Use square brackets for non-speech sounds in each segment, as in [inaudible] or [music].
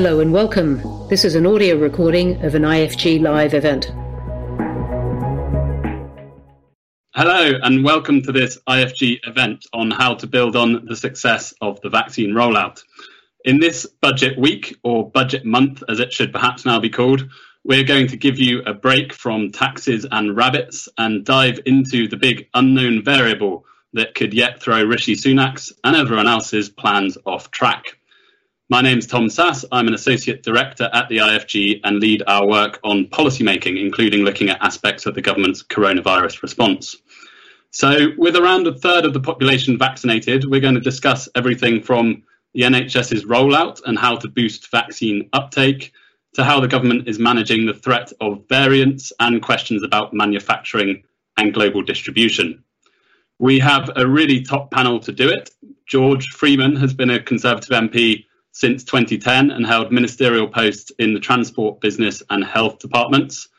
Hello and welcome. This is an audio recording of an IFG Live event. Hello and welcome to this IFG event on how to build on the success of the vaccine rollout. In this budget week, or budget month as it should perhaps now be called, we're going to give you a break from taxes and rabbits and dive into the big unknown variable that could yet throw Rishi Sunak's and everyone else's plans off track. My name's Tom Sasse. I'm an associate director at the IFG and lead our work on policymaking, including looking at aspects of the government's coronavirus response. So, with around a third of the population vaccinated, we're going to discuss everything from the NHS's rollout and how to boost vaccine uptake to how the government is managing the threat of variants and questions about manufacturing and global distribution. We have a really top panel to do it. George Freeman has been a Conservative MP since 2010 and held ministerial posts in the transport business and health departments.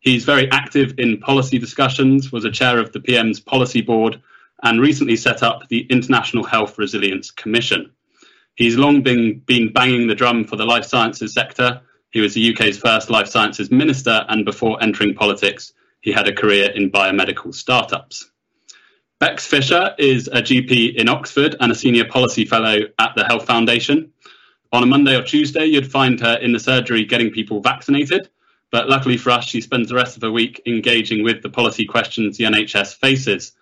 He's very active in policy discussions, was a chair of the PM's policy board, and recently set up the International Health Resilience Commission. He's long been, been banging the drum for the life sciences sector. He was the UK's first life sciences minister, and before entering politics, he had a career in biomedical startups. Bex Fisher is a GP in Oxford and a senior policy fellow at the Health Foundation on a Monday or Tuesday, you'd find her in the surgery getting people vaccinated. But luckily for us, she spends the rest of her week engaging with the policy questions the NHS faces.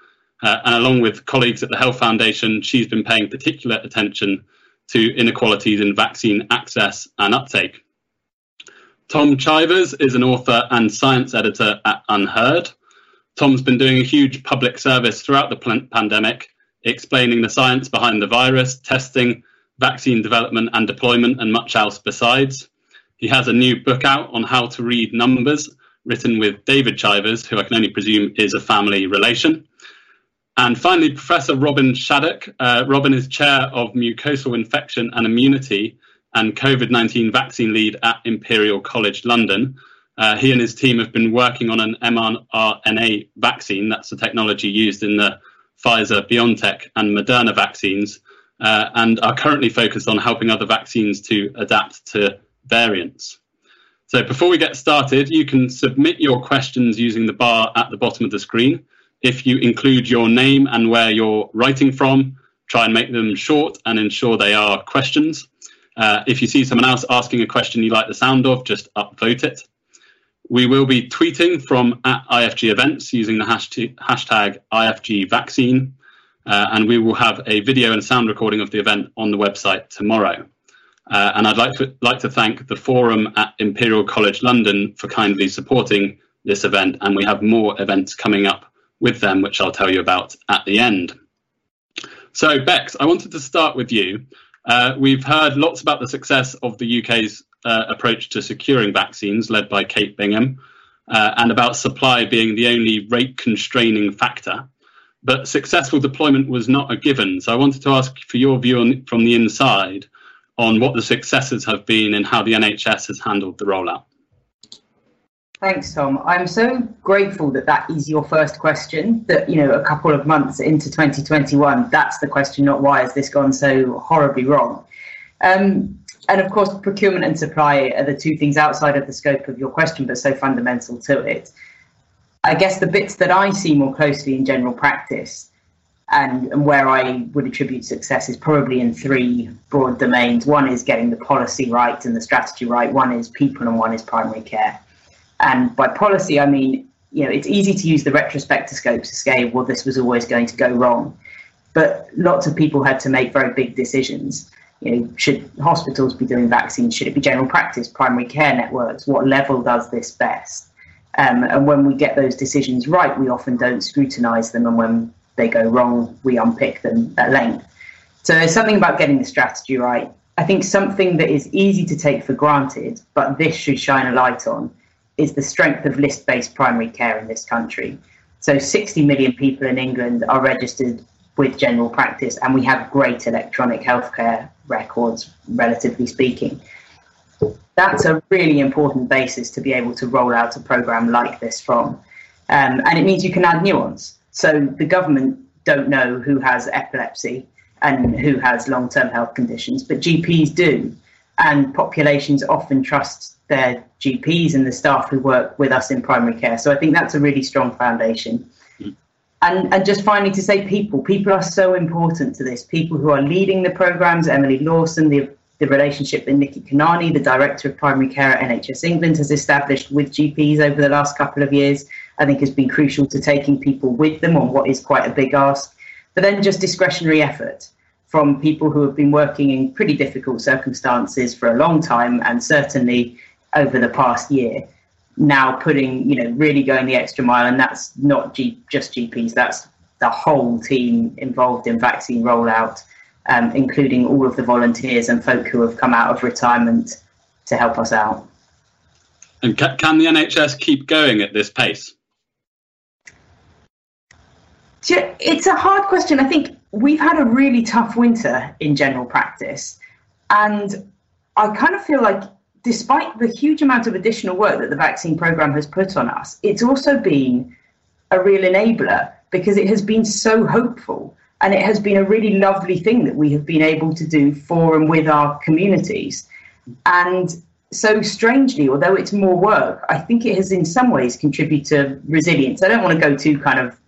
Uh, and along with colleagues at the Health Foundation, she's been paying particular attention to inequalities in vaccine access and uptake. Tom Chivers is an author and science editor at UnHerd. Tom's been doing a huge public service throughout the pandemic, explaining the science behind the virus, testing, vaccine development and deployment, and much else besides. He has a new book out on how to read numbers, written with David Chivers, who I can only presume is a family relation. And finally, Professor Robin Shattock. Uh, Robin is chair of mucosal infection and immunity and COVID 19 vaccine lead at Imperial College London. Uh, he and his team have been working on an mRNA vaccine. That's the technology used in the Pfizer, BioNTech, and Moderna vaccines uh, and are currently focused on helping other vaccines to adapt to variants. So before we get started, you can submit your questions using the bar at the bottom of the screen. If you include your name and where you're writing from, try and make them short and ensure they are questions. Uh, if you see someone else asking a question you like the sound of, just upvote it. We will be tweeting from at IFG events using the hashtag, hashtag IFG vaccine. Uh, and we will have a video and sound recording of the event on the website tomorrow. Uh, and I'd like to, like to thank the Forum at Imperial College London for kindly supporting this event, and we have more events coming up with them, which I'll tell you about at the end. So, Bex, I wanted to start with you. Uh, we've heard lots about the success of the UK's uh, approach to securing vaccines, led by Kate Bingham, uh, and about supply being the only rate constraining factor but successful deployment was not a given. So I wanted to ask for your view on, from the inside on what the successes have been and how the NHS has handled the rollout. Thanks, Tom. I'm so grateful that that is your first question. That you know, a couple of months into 2021, that's the question, not why has this gone so horribly wrong. Um, and of course, procurement and supply are the two things outside of the scope of your question, but so fundamental to it. I guess the bits that I see more closely in general practice and, and where I would attribute success is probably in three broad domains. One is getting the policy right and the strategy right, one is people, and one is primary care. And by policy, I mean, you know, it's easy to use the retrospectoscope to say, well, this was always going to go wrong. But lots of people had to make very big decisions. You know, should hospitals be doing vaccines? Should it be general practice, primary care networks? What level does this best? Um, and when we get those decisions right, we often don't scrutinise them. And when they go wrong, we unpick them at length. So there's something about getting the strategy right. I think something that is easy to take for granted, but this should shine a light on, is the strength of list based primary care in this country. So 60 million people in England are registered with general practice, and we have great electronic healthcare records, relatively speaking that's a really important basis to be able to roll out a program like this from. Um, and it means you can add nuance. So the government don't know who has epilepsy and who has long term health conditions, but GPs do. and populations often trust their GPs and the staff who work with us in primary care. So I think that's a really strong foundation. And, and just finally to say people, people are so important to this. People who are leading the programs, Emily Lawson, the, the relationship that Nikki Kanani, the director of primary care at NHS England, has established with GPs over the last couple of years, I think has been crucial to taking people with them on what is quite a big ask. But then just discretionary effort from people who have been working in pretty difficult circumstances for a long time and certainly over the past year now putting you know really going the extra mile and that's not G- just gps that's the whole team involved in vaccine rollout um, including all of the volunteers and folk who have come out of retirement to help us out and ca- can the nhs keep going at this pace it's a hard question i think we've had a really tough winter in general practice. And I kind of feel like, despite the huge amount of additional work that the vaccine program has put on us, it's also been a real enabler because it has been so hopeful. And it has been a really lovely thing that we have been able to do for and with our communities. And so strangely, although it's more work, I think it has in some ways contributed to resilience. I don't want to go too kind of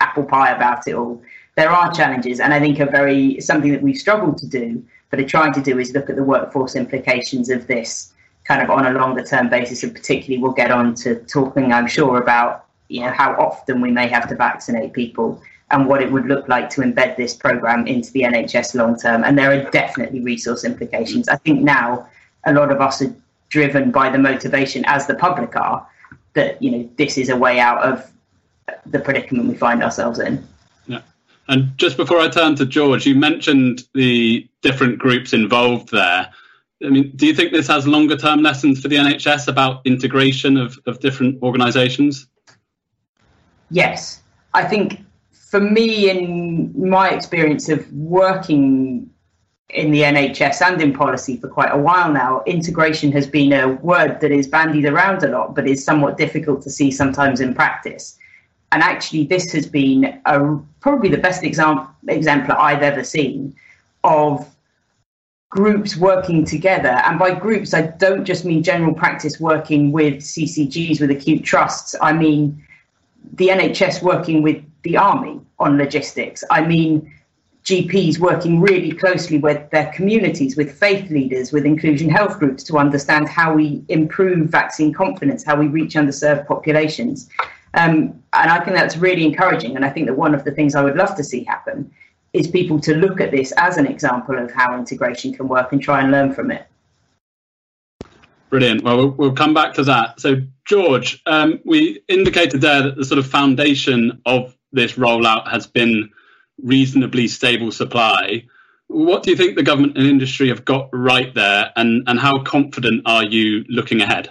apple pie about it all there are challenges, and I think a very something that we've struggled to do, but are trying to do is look at the workforce implications of this kind of on a longer term basis, and particularly we'll get on to talking, I'm sure, about you know how often we may have to vaccinate people and what it would look like to embed this program into the NHS long term. And there are definitely resource implications. I think now a lot of us are driven by the motivation, as the public are, that you know this is a way out of the predicament we find ourselves in. Yeah. And just before I turn to George, you mentioned the different groups involved there. I mean, do you think this has longer term lessons for the NHS about integration of, of different organisations? Yes. I think for me, in my experience of working in the NHS and in policy for quite a while now, integration has been a word that is bandied around a lot, but is somewhat difficult to see sometimes in practice. And actually, this has been a, probably the best example exemplar I've ever seen of groups working together. And by groups, I don't just mean general practice working with CCGs, with acute trusts. I mean the NHS working with the army on logistics. I mean GPs working really closely with their communities, with faith leaders, with inclusion health groups to understand how we improve vaccine confidence, how we reach underserved populations. Um, and I think that's really encouraging. And I think that one of the things I would love to see happen is people to look at this as an example of how integration can work and try and learn from it. Brilliant. Well, we'll, come back to that. So, George, um, we indicated there that the sort of foundation of this rollout has been reasonably stable supply. What do you think the government and industry have got right there, and, and how confident are you looking ahead?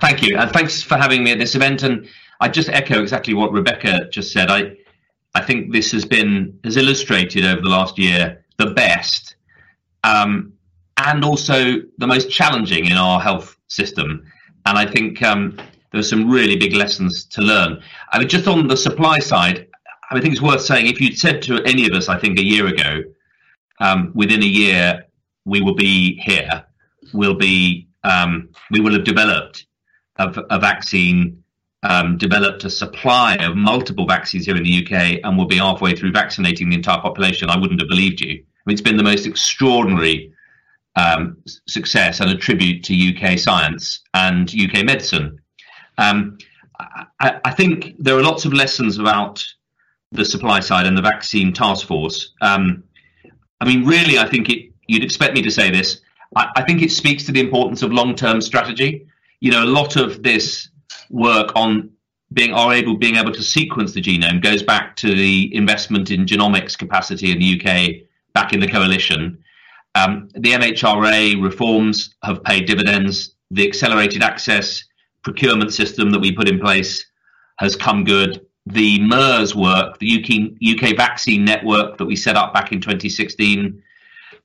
Thank you, and thanks for having me at this event. And I just echo exactly what Rebecca just said. I I think this has been has illustrated over the last year the best um, and also the most challenging in our health system. And I think um, there are some really big lessons to learn. I mean, just on the supply side, I mean, I think it's worth saying if you'd said to any of us, I think a year ago, um, within a year we will be here, we'll be um, we will have developed a, a vaccine um, developed a supply of multiple vaccines here in the UK and we'll be halfway through vaccinating the entire population, I wouldn't have believed you. I mean, it's been the most extraordinary um, success and a tribute to UK science and UK medicine. Um, I, I, think there are lots of lessons about the supply side and the vaccine task force. Um, I mean, really, I think it, you'd expect me to say this. I, I think it speaks to the importance of long term strategy. You know, a lot of this work on being are able being able to sequence the genome goes back to the investment in genomics capacity in the UK back in the coalition. Um, the MHRA reforms have paid dividends. The accelerated access procurement system that we put in place has come good. The MERS work, the UK, UK vaccine network that we set up back in 2016,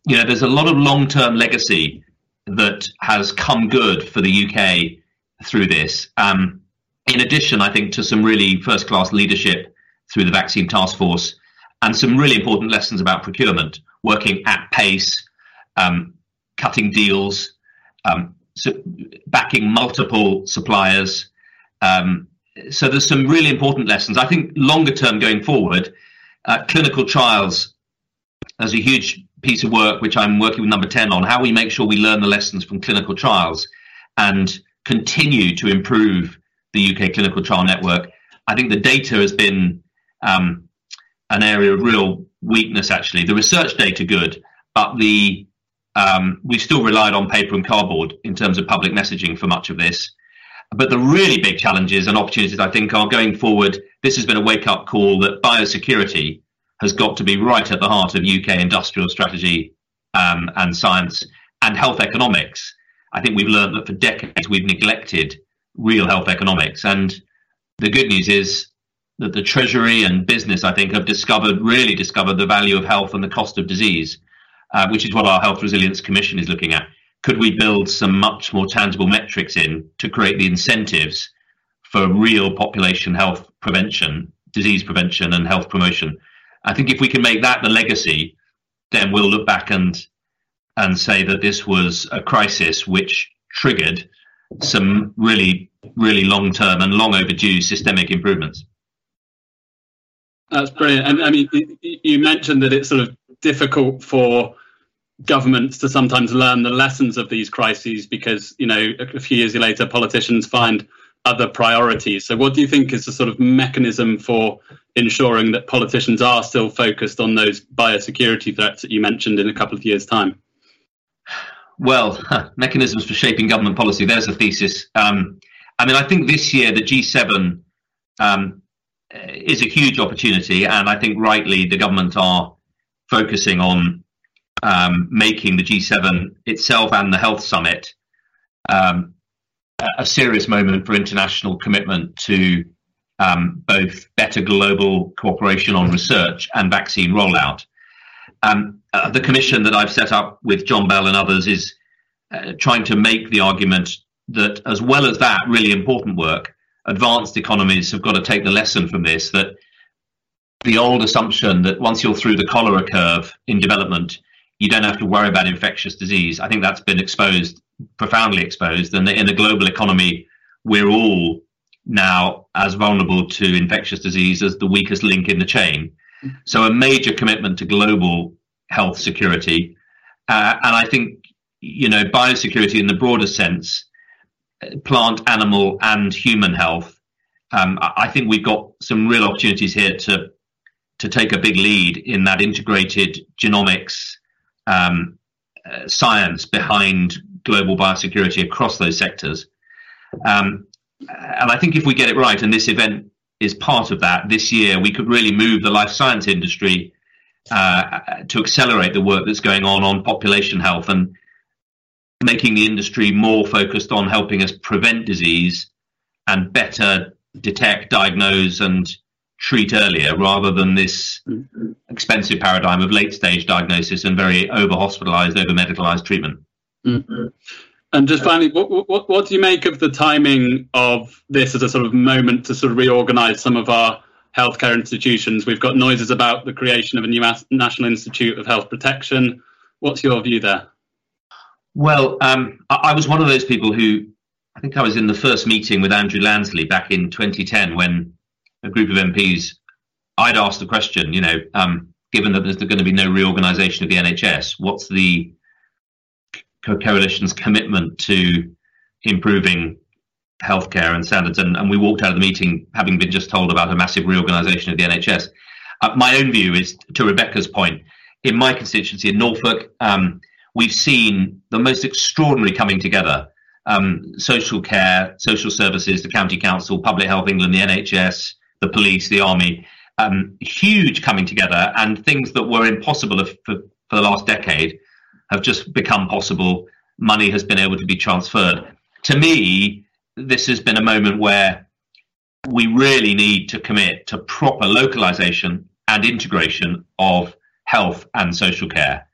you know, there's a lot of long-term legacy that has come good for the UK through this. Um, in addition, I think to some really first class leadership through the vaccine task force and some really important lessons about procurement, working at pace, um, cutting deals, um, backing multiple suppliers. Um, so there's some really important lessons. I think longer term going forward, uh, clinical trials as a huge piece of work which I'm working with number 10 on how we make sure we learn the lessons from clinical trials and continue to improve the UK clinical trial network. I think the data has been um, an area of real weakness actually. The research data good, but the um, we still relied on paper and cardboard in terms of public messaging for much of this. But the really big challenges and opportunities, I think, are going forward. This has been a wake up call that biosecurity has got to be right at the heart of UK industrial strategy um, and science and health economics. I think we've learned that for decades we've neglected real health economics. And the good news is that the Treasury and business, I think, have discovered, really discovered the value of health and the cost of disease, uh, which is what our Health Resilience Commission is looking at could we build some much more tangible metrics in to create the incentives for real population health prevention, disease prevention, and health promotion? I think if we can make that the legacy, then we'll look back and and say that this was a crisis which triggered some really, really long term and long overdue systemic improvements. That's brilliant. And I mean, you mentioned that it's sort of difficult for governments to sometimes learn the lessons of these crises because you know a few years later politicians find other priorities. So what do you think is the sort of mechanism for ensuring that politicians are still focused on those biosecurity threats that you mentioned in a couple of years time? Well [laughs] mechanisms for shaping government policy there's a thesis. Um, i mean i think this year the g7 um, is a huge opportunity and i think rightly the government are focusing on um, making the G7 itself and the Health Summit um, a serious moment for international commitment to um, both better global cooperation on research and vaccine rollout. Um, uh, the commission that I've set up with John Bell and others is uh, trying to make the argument that, as well as that really important work, advanced economies have got to take the lesson from this that the old assumption that once you're through the cholera curve in development, you don't have to worry about infectious disease. I think that's been exposed, profoundly exposed, and in a global economy, we're all now as vulnerable to infectious disease as the weakest link in the chain. So, a major commitment to global health security. Uh, and I think, you know, biosecurity in the broader sense, plant, animal, and human health. Um, I think we've got some real opportunities here to to take a big lead in that integrated genomics um, uh, science behind global biosecurity across those sectors. Um, and I think if we get it right, and this event is part of that, this year we could really move the life science industry uh, to accelerate the work that's going on on population health and making the industry more focused on helping us prevent disease and better detect, diagnose, and treat earlier rather than this mm-hmm. expensive paradigm of late stage diagnosis and very over hospitalized, over medicalized treatment. Mm-hmm. And just finally, what, what, what, do you make of the timing of this as a sort of moment to sort of reorganize some of our healthcare institutions? We've got noises about the creation of a new National Institute of Health Protection. What's your view there? Well, um, I, I was one of those people who I think I was in the first meeting with Andrew Lansley back in 2010 when a group of MPs, I'd ask the question, you know, um, given that there's going to be no reorganisation of the NHS, what's the co- coalition's commitment to improving healthcare and standards? And, and, we walked out of the meeting having been just told about a massive reorganisation of the NHS. Uh, my own view is, to Rebecca's point, in my constituency in Norfolk, um, we've seen the most extraordinary coming together. Um, social care, social services, the county council, public health England, the NHS, the police, the army, um, huge coming together, and things that were impossible for, for the last decade have just become possible. Money has been able to be transferred. To me, this has been a moment where we really need to commit to proper localization and integration of health and social care.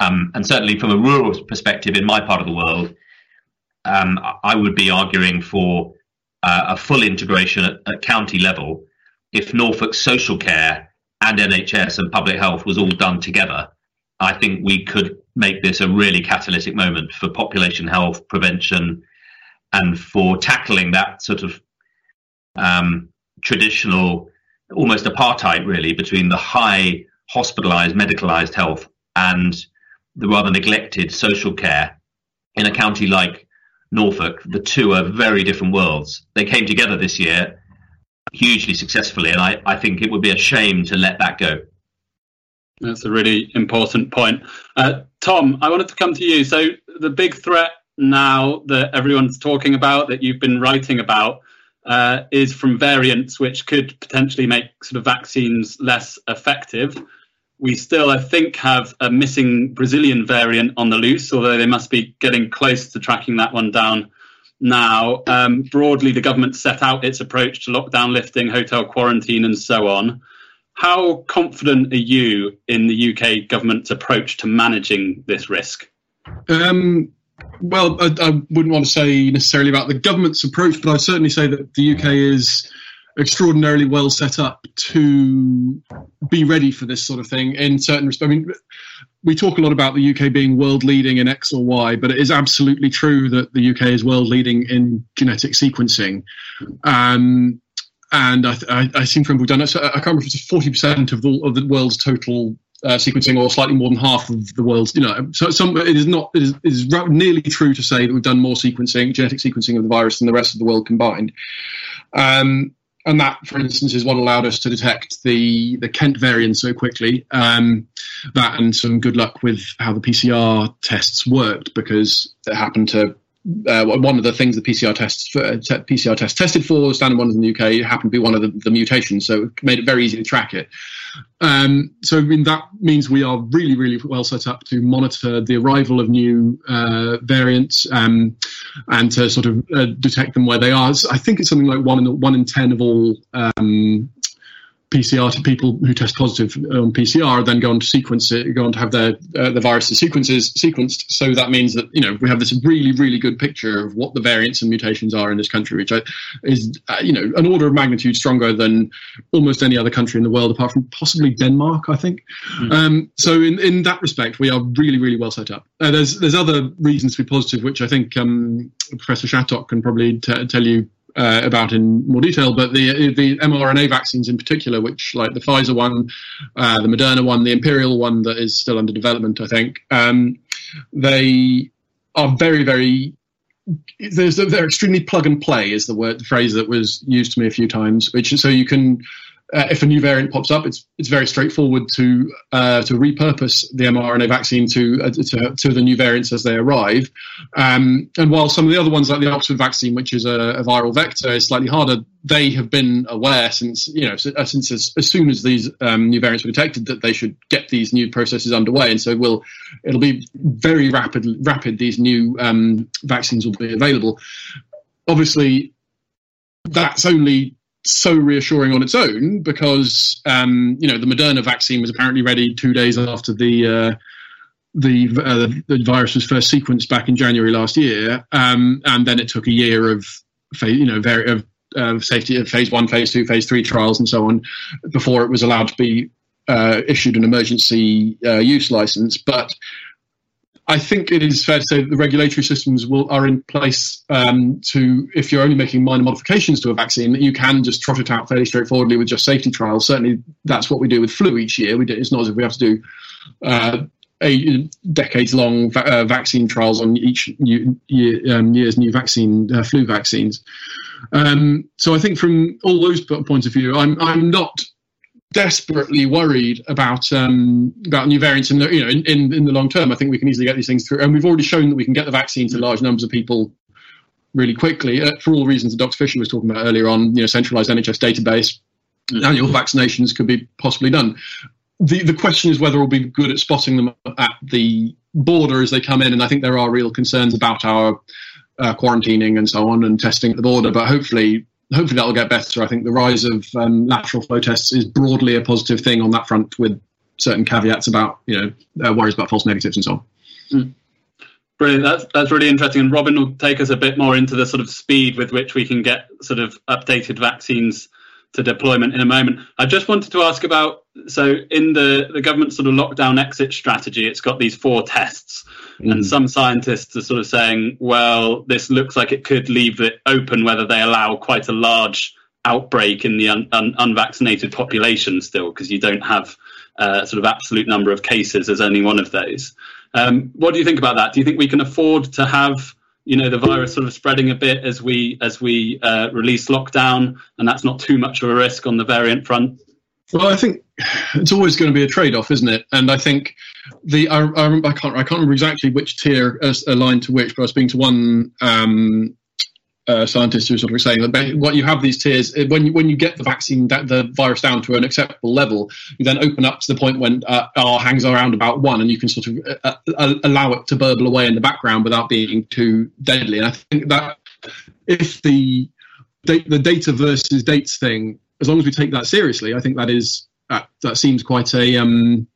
Um, and certainly from a rural perspective in my part of the world, um, I would be arguing for uh, a full integration at, at county level, if Norfolk social care and NHS and public health was all done together, I think we could make this a really catalytic moment for population health prevention and for tackling that sort of um, traditional, almost apartheid, really, between the high hospitalized, medicalized health and the rather neglected social care in a county like Norfolk. The two are very different worlds. They came together this year hugely successfully, and I, I think it would be a shame to let that go. That's a really important point. Uh, Tom, I wanted to come to you. So, the big threat now that everyone's talking about, that you've been writing about, uh, is from variants which could potentially make sort of vaccines less effective. We still, I think, have a missing Brazilian variant on the loose, although they must be getting close to tracking that one down now. Um, broadly, the government set out its approach to lockdown lifting, hotel quarantine, and so on. How confident are you in the UK government's approach to managing this risk? Um, well, I, I, wouldn't want to say necessarily about the government's approach, but I'd certainly say that the UK is extraordinarily well set up to be ready for this sort of thing in certain respects. I mean, we talk a lot about the UK being world leading in X or Y, but it is absolutely true that the UK is world leading in genetic sequencing. Um, and I, I, I seem to remember we've done it. I can't remember if it's forty percent of the of the world's total uh, sequencing, or slightly more than half of the world's. You know, so some it is not it is, it is nearly true to say that we've done more sequencing, genetic sequencing of the virus than the rest of the world combined. Um, and that, for instance, is what allowed us to detect the the Kent variant so quickly. Um, that and some good luck with how the PCR tests worked because it happened to uh, one of the things the PCR tests for, uh, PCR test tested for standard ones in the UK happened to be one of the, the mutations, so it made it very easy to track it. Um, so I mean, that means we are really, really well set up to monitor the arrival of new uh, variants um, and to sort of uh, detect them where they are. I think it's something like one in one in ten of all um, PCR to people who test positive on PCR then go on to sequence it, go on to have their uh, the viruses sequences sequenced. So that means that you know we have this really really good picture of what the variants and mutations are in this country, which is uh, you know an order of magnitude stronger than almost any other country in the world, apart from possibly Denmark, I think. Mm. Um, so in in that respect, we are really really well set up. Uh, there's there's other reasons to be positive, which I think um, Professor Shattock can probably t- tell you uh, about in more detail, but the the mRNA vaccines in particular, which like the Pfizer one, uh, the Moderna one, the Imperial one that is still under development, I think, um, they are very very. They're extremely plug and play is the word the phrase that was used to me a few times, which so you can uh, if a new variant pops up, it's it's very straightforward to uh, to repurpose the mRNA vaccine to, uh, to, to the new variants as they arrive. Um, and while some of the other ones, like the Oxford vaccine, which is a, a viral vector, is slightly harder, they have been aware since you know uh, since as, as soon as these um, new variants were detected that they should get these new processes underway. And so will it'll be very rapid rapid. These new um, vaccines will be available. Obviously, that's only so reassuring on its own because um, you know the Moderna vaccine was apparently ready two days after the uh, the, uh, the virus was first sequenced back in January last year, um, and then it took a year of you know very of safety of phase one, phase two, phase three trials and so on before it was allowed to be uh, issued an emergency uh, use license. But I think it is fair to say that the regulatory systems will are in place um, to, if you're only making minor modifications to a vaccine, that you can just trot it out fairly straightforwardly with just safety trials. Certainly, that's what we do with flu each year. Do, it's not as if we have to do uh, a decades-long va- uh, vaccine trials on each new, year, um, year's new vaccine, uh, flu vaccines. Um, so I think from all those points of view, I'm I'm not desperately worried about um, about new variants in the you know in, in, in the long term. I think we can easily get these things through, and we've already shown that we can get the vaccine to large numbers of people really quickly uh, for all reasons that Dr. Fisher was talking about earlier on. You know, centralized NHS database, annual vaccinations could be possibly done. The the question is whether we'll be good at spotting them at the border as they come in, and I think there are real concerns about our uh, quarantining and so on and testing at the border. But hopefully, hopefully that will get better. I think the rise of um, lateral flow tests is broadly a positive thing on that front, with certain caveats about you know uh, worries about false negatives and so on. Mm. Brilliant. That's that's really interesting. And Robin will take us a bit more into the sort of speed with which we can get sort of updated vaccines to deployment in a moment. I just wanted to ask about so in the the government sort of lockdown exit strategy, it's got these four tests, mm. and some scientists are sort of saying, well, this looks like it could leave it open whether they allow quite a large outbreak in the un, un, unvaccinated population still because you don't have uh, sort of absolute number of cases as only one of those. Um, what do you think about that? Do you think we can afford to have you know the virus sort of spreading a bit as we as we uh, release lockdown, and that's not too much of a risk on the variant front? Well, I think it's always going to be a trade-off, isn't it? And I think the I, I, I can't I can't remember exactly which tier aligned to which, but I was speaking to one um, uh, scientists who was sort of saying that what you have these tiers when you, when you get the vaccine that the virus down to an acceptable level, you then open up to the point when uh, R hangs around about one, and you can sort of uh, uh, allow it to burble away in the background without being too deadly. And I think that if the the data versus dates thing, as long as we take that seriously, I think that is that, that seems quite a um,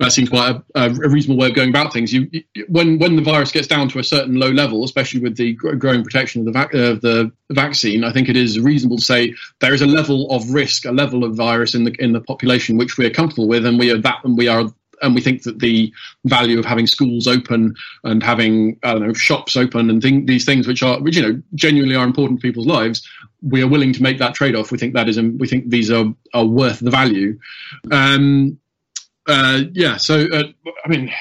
that seems quite a, a, reasonable way of going about things. You, when when the virus gets down to a certain low level, especially with the growing protection of the, vac- the vaccine, I think it is reasonable to say there is a level of risk, a level of virus in the in the population which we are comfortable with, and we are that, and we are. And we think that the value of having schools open and having I don't know shops open and think, these things which are which you know genuinely are important to people's lives, we are willing to make that trade off. We think that is we think these are are worth the value. Um, uh, yeah, so uh, I mean,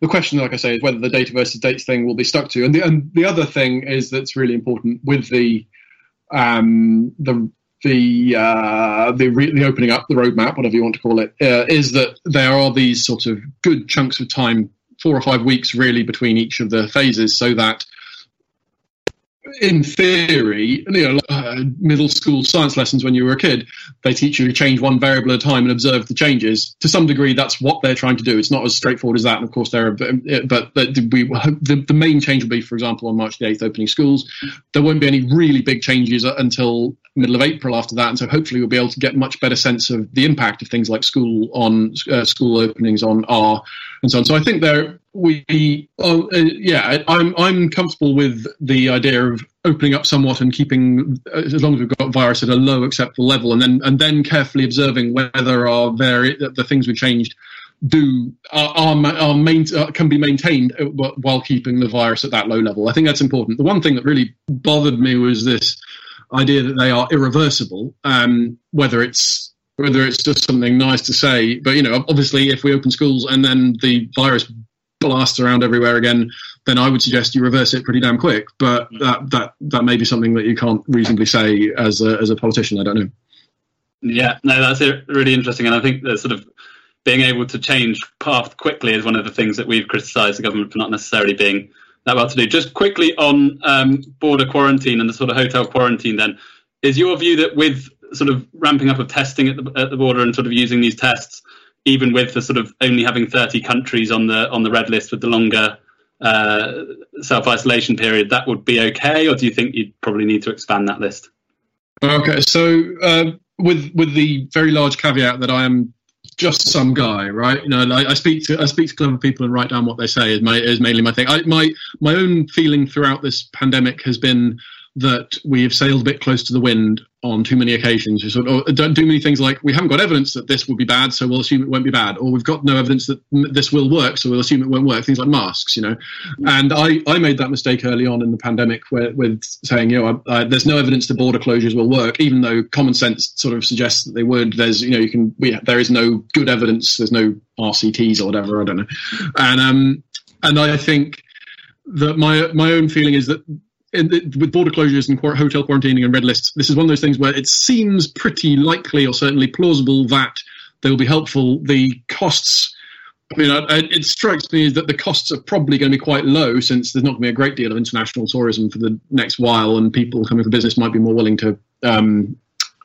the question, like I say, is whether the data versus dates thing will be stuck to. And the and the other thing is that's really important with the um, the the uh, the, re- the opening up, the roadmap, whatever you want to call it, uh, is that there are these sort of good chunks of time, four or five weeks really between each of the phases, so that in theory, you know, uh, middle school science lessons when you were a kid, they teach you to change one variable at a time and observe the changes. To some degree, that's what they're trying to do. It's not as straightforward as that. And of course, there are, but, but we, the, the main change will be, for example, on March the 8th, opening schools. There won't be any really big changes until middle of April after that. And so hopefully we'll be able to get much better sense of the impact of things like school on uh, school openings on R and so on. So I think there we, uh, yeah, I'm I'm comfortable with the idea of opening up somewhat and keeping as long as we've got virus at a low acceptable level, and then and then carefully observing whether our vari- the things we changed do are, are, are main, uh, can be maintained uh, while keeping the virus at that low level. I think that's important. The one thing that really bothered me was this idea that they are irreversible, um, whether it's whether it's just something nice to say. But you know, obviously, if we open schools and then the virus blasts around everywhere again, then I would suggest you reverse it pretty damn quick. But that that that may be something that you can't reasonably say as a, as a politician. I don't know. Yeah, no, that's really interesting, and I think that sort of being able to change path quickly is one of the things that we've criticised the government for not necessarily being that well to do. Just quickly on um, border quarantine and the sort of hotel quarantine, then is your view that with sort of ramping up of testing at the, at the border and sort of using these tests, even with the sort of only having 30 countries on the on the red list with the longer uh, self isolation period, that would be okay, or do you think you'd probably need to expand that list? Okay, so uh, with with the very large caveat that I am just some guy, right? You know, I, I, speak to I speak to clever people and write down what they say is my is mainly my thing. I, my my own feeling throughout this pandemic has been that we have sailed a bit close to the wind on too many occasions. We sort of oh, don't do many things like we haven't got evidence that this will be bad, so we'll assume it won't be bad, or we've got no evidence that this will work, so we'll assume it won't work. Things like masks, you know. And I, I made that mistake early on in the pandemic where, with saying, you know, I, I, there's no evidence the border closures will work, even though common sense sort of suggests that they would. There's, you know, you can, we, there is no good evidence. There's no RCTs or whatever. I don't know. And um, and I think that my my own feeling is that with border closures and hotel quarantining and red lists, this is one of those things where it seems pretty likely or certainly plausible that they will be helpful. The costs, I mean, it strikes me that the costs are probably going to be quite low since there's not going to be a great deal of international tourism for the next while, and people coming for business might be more willing to um,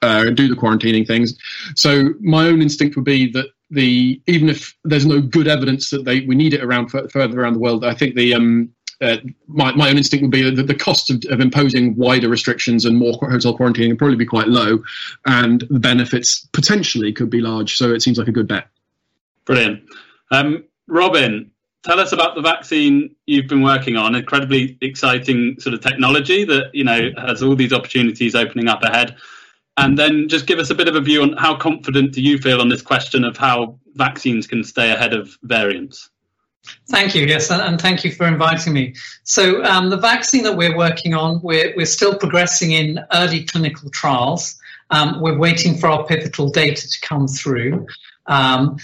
uh, do the quarantining things. So my own instinct would be that the even if there's no good evidence that they we need it around further around the world, I think the um, uh, my, my own instinct would be that the cost of, of, imposing wider restrictions and more hotel quarantining would probably be quite low, and the benefits potentially could be large. So it seems like a good bet. Brilliant. Um, Robin, tell us about the vaccine you've been working on. Incredibly exciting sort of technology that you know has all these opportunities opening up ahead. And then just give us a bit of a view on how confident do you feel on this question of how vaccines can stay ahead of variants? Thank you. Yes, and thank you for inviting me. So, um, the vaccine that we're working on, we're, we're still progressing in early clinical trials. Um, we're waiting for our pivotal data to come through. Um,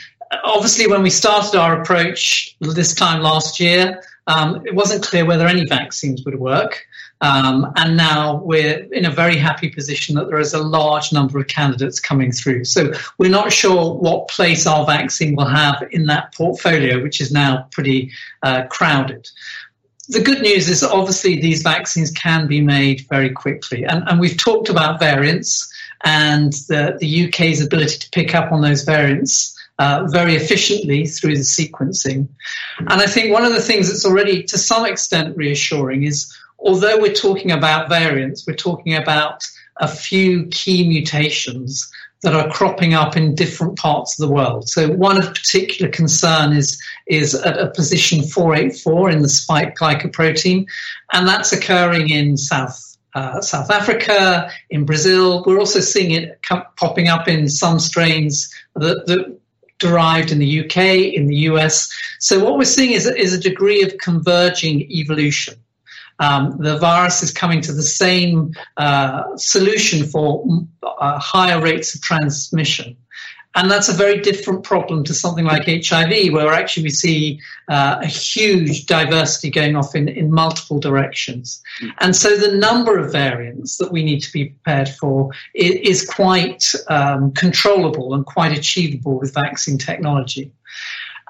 obviously, when we started our approach this time last year, um, it wasn't clear whether any vaccines would work. Um, and now we're in a very happy position that there is a large number of candidates coming through. So we're not sure what place our vaccine will have in that portfolio, which is now pretty uh, crowded. The good news is obviously these vaccines can be made very quickly. And, and we've talked about variants and the, the UK's ability to pick up on those variants uh, very efficiently through the sequencing. And I think one of the things that's already to some extent reassuring is although we're talking about variants, we're talking about a few key mutations that are cropping up in different parts of the world. So one of particular concern is is at a position 484 in the spike glycoprotein, and that's occurring in South uh, South Africa, in Brazil. We're also seeing it popping up in some strains that, that derived in the UK, in the US. So what we're seeing is, is a degree of converging evolution. Um, the virus is coming to the same uh, solution for uh, higher rates of transmission. And that's a very different problem to something like HIV, where actually we see uh, a huge diversity going off in, in multiple directions. And so the number of variants that we need to be prepared for is, is quite um, controllable and quite achievable with vaccine technology.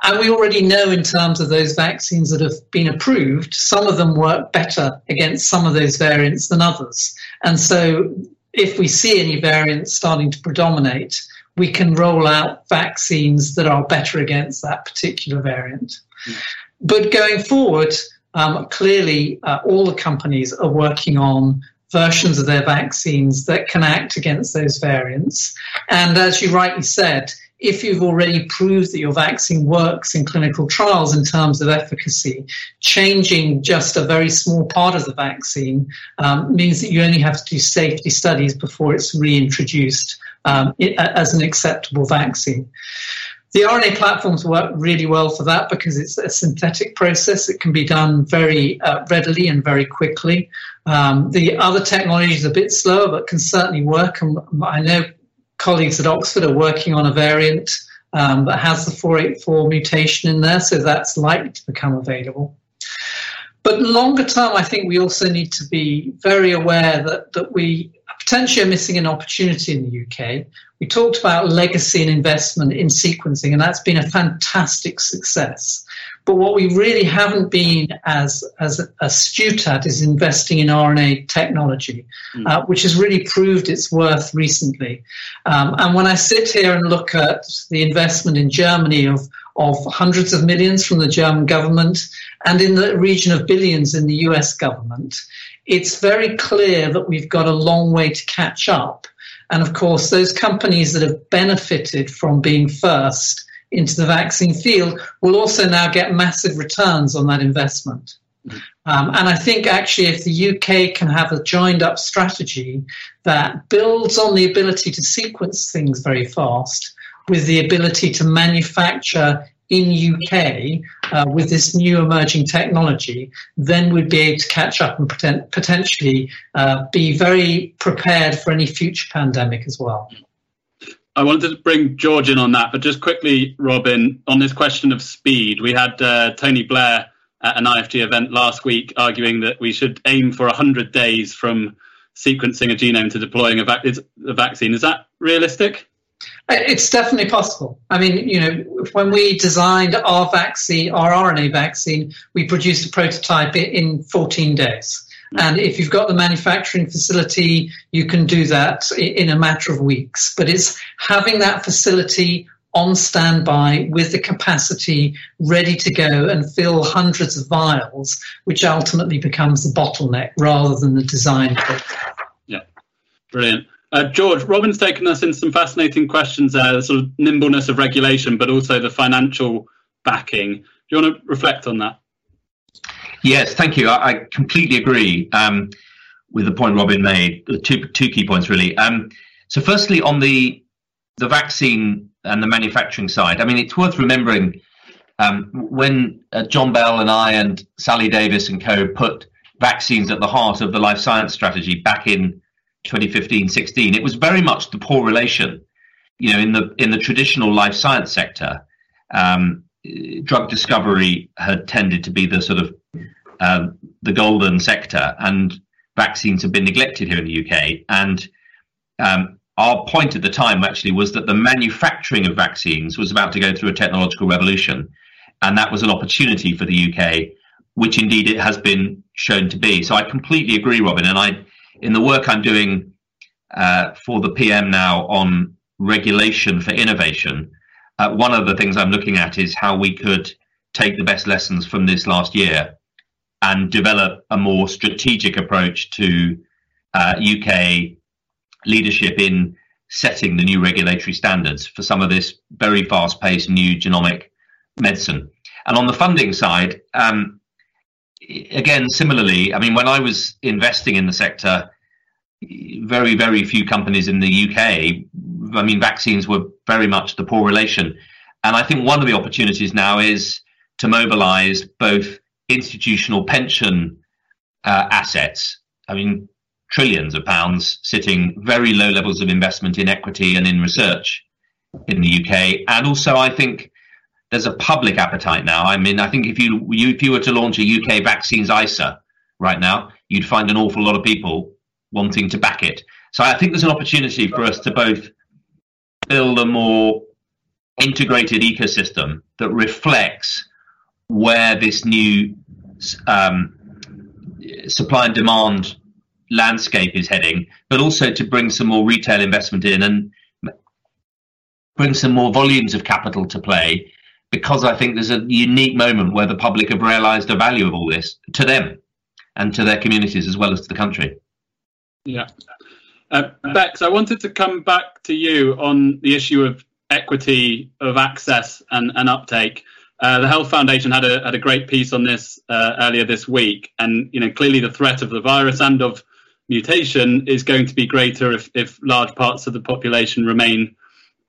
And we already know in terms of those vaccines that have been approved, some of them work better against some of those variants than others. And so if we see any variants starting to predominate, we can roll out vaccines that are better against that particular variant. Mm. But going forward, um, clearly, uh, all the companies are working on versions of their vaccines that can act against those variants. And as you rightly said, if you've already proved that your vaccine works in clinical trials in terms of efficacy, changing just a very small part of the vaccine um, means that you only have to do safety studies before it's reintroduced um, as an acceptable vaccine. The RNA platforms work really well for that because it's a synthetic process. It can be done very uh, readily and very quickly. Um, the other technology is a bit slower, but can certainly work. And I know colleagues at Oxford are working on a variant um, that has the 484 mutation in there, so that's likely to become available. But longer term, I think we also need to be very aware that, that we potentially are missing an opportunity in the UK. We talked about legacy and investment in sequencing, and that's been a fantastic success. But what we really haven't been as, as astute at is investing in RNA technology, mm. uh, which has really proved its worth recently. Um, and when I sit here and look at the investment in Germany of, of hundreds of millions from the German government and in the region of billions in the US government, it's very clear that we've got a long way to catch up. And of course, those companies that have benefited from being first into the vaccine field will also now get massive returns on that investment. Um, and I think actually, if the UK can have a joined up strategy that builds on the ability to sequence things very fast with the ability to manufacture in UK uh, with this new emerging technology, then we'd be able to catch up and potentially uh, be very prepared for any future pandemic as well. I wanted to bring George in on that, but just quickly, Robin, on this question of speed, we had uh, Tony Blair at an IFG event last week arguing that we should aim for 100 days from sequencing a genome to deploying a, vac- a vaccine. Is that realistic? It's definitely possible. I mean, you know, when we designed our vaccine, our RNA vaccine, we produced a prototype in 14 days. And if you've got the manufacturing facility, you can do that in a matter of weeks. But it's having that facility on standby with the capacity ready to go and fill hundreds of vials, which ultimately becomes the bottleneck rather than the design. Yeah, brilliant. Uh, George, Robin's taken us in some fascinating questions there, the sort of nimbleness of regulation, but also the financial backing. Do you want to reflect on that? Yes, thank you. I, I completely agree um, with the point Robin made. Two two key points really. Um, So, firstly, on the the vaccine and the manufacturing side, I mean, it's worth remembering um, when uh, John Bell and I and Sally Davies and co put vaccines at the heart of the life science strategy back in 2015 16, it was very much the poor relation. You know, in the in the traditional life science sector, um, drug discovery had tended to be the sort of uh, the golden sector, and vaccines have been neglected here in the UK. And um, our point at the time actually was that the manufacturing of vaccines was about to go through a technological revolution, and that was an opportunity for the UK, which indeed it has been shown to be. So I completely agree, Robin, and I, in the work I'm doing uh, for the PM now on regulation for innovation, uh, one of the things I'm looking at is how we could take the best lessons from this last year and develop a more strategic approach to uh, UK leadership in setting the new regulatory standards for some of this very fast paced new genomic medicine. And on the funding side, um, again, similarly, I mean, when I was investing in the sector, very, very few companies in the UK, I mean, vaccines were very much the poor relation. And I think one of the opportunities now is to mobilize both institutional pension uh, assets. I mean, trillions of pounds sitting very low levels of investment in equity and in research in the UK. And also, I think there's a public appetite now. I mean, I think if you, you if you were to launch a UK vaccines ISA right now, you'd find an awful lot of people wanting to back it. So I think there's an opportunity for us to both build a more integrated ecosystem that reflects where this new um, supply and demand landscape is heading, but also to bring some more retail investment in and bring some more volumes of capital to play because I think there's a unique moment where the public have realized the value of all this to them and to their communities as well as to the country. Yeah. Uh, Bex, I wanted to come back to you on the issue of equity of access and, and uptake. Uh, the Health Foundation had a had a great piece on this uh, earlier this week, and you know clearly the threat of the virus and of mutation is going to be greater if, if large parts of the population remain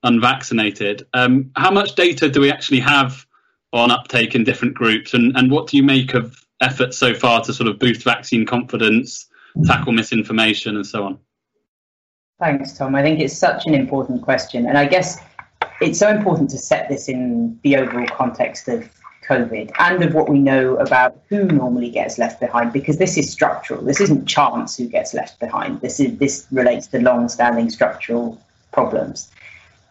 unvaccinated. Um, how much data do we actually have on uptake in different groups, and, and what do you make of efforts so far to sort of boost vaccine confidence, tackle misinformation, and so on? Thanks, Tom. I think it's such an important question, and I guess it's so important to set this in the overall context of COVID and of what we know about who normally gets left behind, because this is structural. This isn't chance who gets left behind. This is this relates to long-standing structural problems.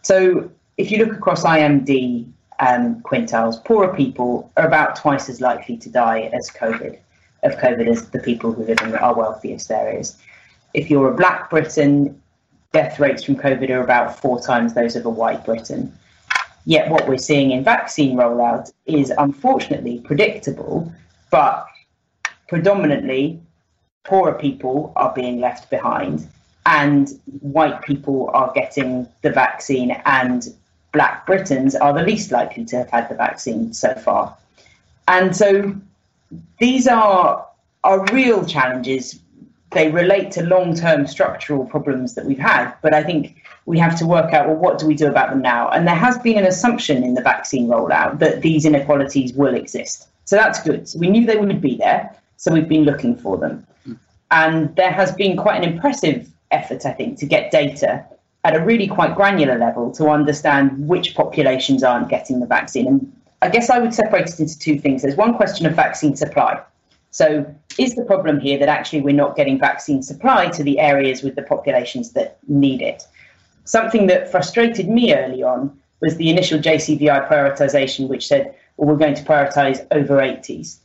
So if you look across IMD um, quintiles, poorer people are about twice as likely to die as COVID of COVID as the people who live in our wealthiest areas. If you're a black Briton, death rates from COVID are about four times those of a white Briton. Yet what we're seeing in vaccine rollout is unfortunately predictable, but predominantly poorer people are being left behind and white people are getting the vaccine and black Britons are the least likely to have had the vaccine so far. And so these are are real challenges. They relate to long-term structural problems that we've had, but I think we have to work out well what do we do about them now? And there has been an assumption in the vaccine rollout that these inequalities will exist. So that's good. So we knew they would be there so we've been looking for them. And there has been quite an impressive effort i think to get data at a really quite granular level to understand which populations aren't getting the vaccine. And i guess i would separate it into two things. There's one question of vaccine supply so is the problem here that actually we're not getting vaccine supply to the areas with the populations that need it something that frustrated me early on was the initial JCVI prioritization, which said, well, we're going to prioritize over 80s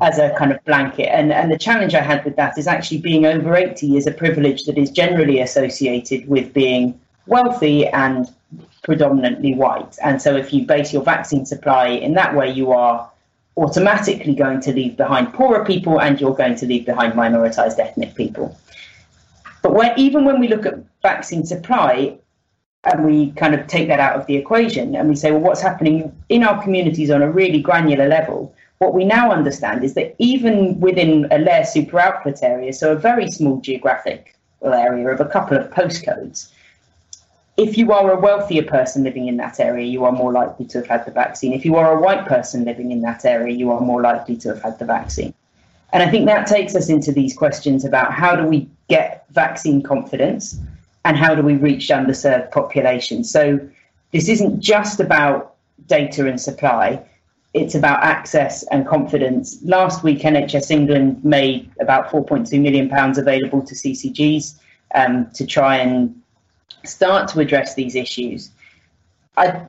as a kind of blanket. And, and the challenge I had with that is actually being over 80 is a privilege that is generally associated with being wealthy and predominantly white. And so if you base your vaccine supply in that way, you are automatically going to leave behind poorer people and you're going to leave behind minoritized ethnic people. But when, even when we look at vaccine supply, and we kind of take that out of the equation and we say, well, what's happening in our communities on a really granular level? What we now understand is that even within a layer super output area, so a very small geographic area of a couple of postcodes, if you are a wealthier person living in that area, you are more likely to have had the vaccine. If you are a white person living in that area, you are more likely to have had the vaccine. And I think that takes us into these questions about how do we get vaccine confidence and how do we reach underserved populations. So this isn't just about data and supply, it's about access and confidence. Last week, NHS England made about 4.2 million pounds available to CCGs um, to try and start to address these issues. I,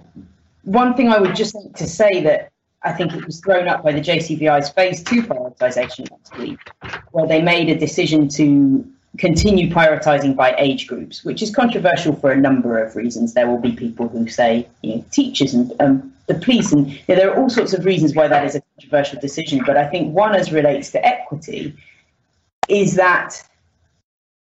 one thing I would just like to say that I think it was thrown up by the JCVI's phase two prioritisation last week, where they made a decision to continue prioritising by age groups, which is controversial for a number of reasons. There will be people who say, you know, teachers and um, the police, and you know, there are all sorts of reasons why that is a controversial decision. But I think one, as relates to equity, is that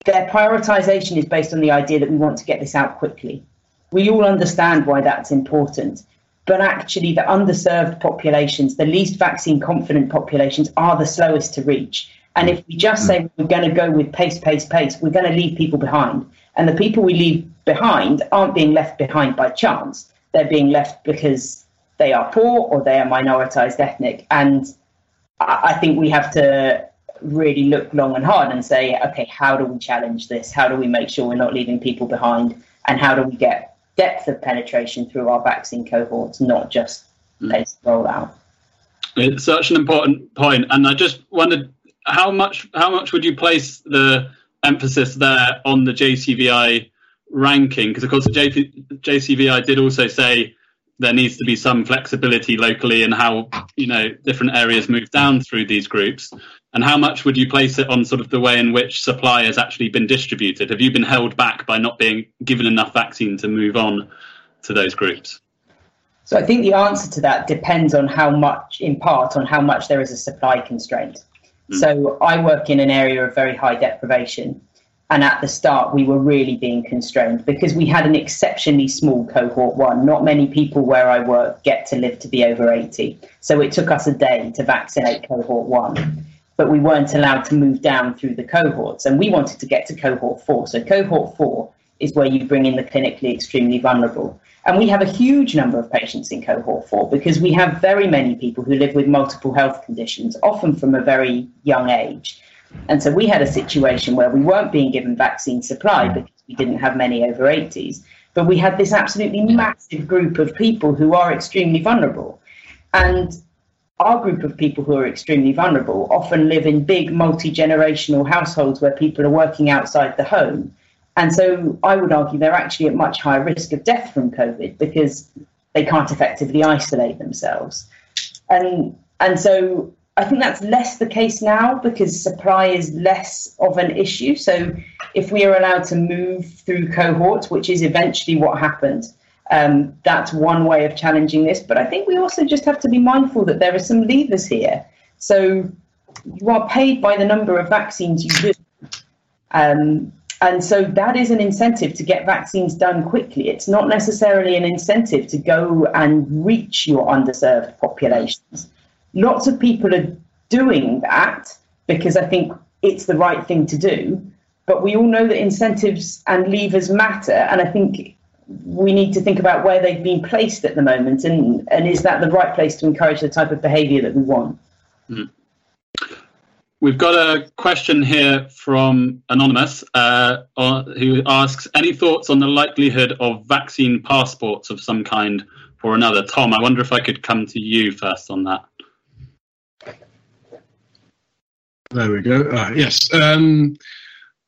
their prioritisation is based on the idea that we want to get this out quickly. We all understand why that's important. But actually, the underserved populations, the least vaccine confident populations, are the slowest to reach. And if we just say we're going to go with pace, pace, pace, we're going to leave people behind. And the people we leave behind aren't being left behind by chance. They're being left because they are poor or they are minoritized ethnic. And I think we have to really look long and hard and say, okay, how do we challenge this? How do we make sure we're not leaving people behind? And how do we get depth of penetration through our vaccine cohorts, not just mm. let's roll out? It's such an important point, and I just wondered how much how much would you place the emphasis there on the JCVI ranking? Because of course the JP, JCVI did also say there needs to be some flexibility locally in how you know different areas move down through these groups and how much would you place it on sort of the way in which supply has actually been distributed have you been held back by not being given enough vaccine to move on to those groups so i think the answer to that depends on how much in part on how much there is a supply constraint mm. so i work in an area of very high deprivation and at the start, we were really being constrained because we had an exceptionally small cohort one. Not many people where I work get to live to be over 80. So it took us a day to vaccinate cohort one, but we weren't allowed to move down through the cohorts. And we wanted to get to cohort four. So cohort four is where you bring in the clinically extremely vulnerable. And we have a huge number of patients in cohort four because we have very many people who live with multiple health conditions, often from a very young age. And so we had a situation where we weren't being given vaccine supply mm. because we didn't have many over 80s, but we had this absolutely massive group of people who are extremely vulnerable. And our group of people who are extremely vulnerable often live in big multi generational households where people are working outside the home. And so I would argue they're actually at much higher risk of death from COVID because they can't effectively isolate themselves. And and so I think that's less the case now because supply is less of an issue. So if we are allowed to move through cohorts, which is eventually what happened, um, that's one way of challenging this. But I think we also just have to be mindful that there are some levers here. So you are paid by the number of vaccines you do. Um, and so that is an incentive to get vaccines done quickly. It's not necessarily an incentive to go and reach your underserved populations. Lots of people are doing that because I think it's the right thing to do. But we all know that incentives and levers matter. And I think we need to think about where they've been placed at the moment and, and is that the right place to encourage the type of behaviour that we want? Mm. We've got a question here from Anonymous uh, who asks Any thoughts on the likelihood of vaccine passports of some kind or another? Tom, I wonder if I could come to you first on that. There we go. Uh, yes. Um,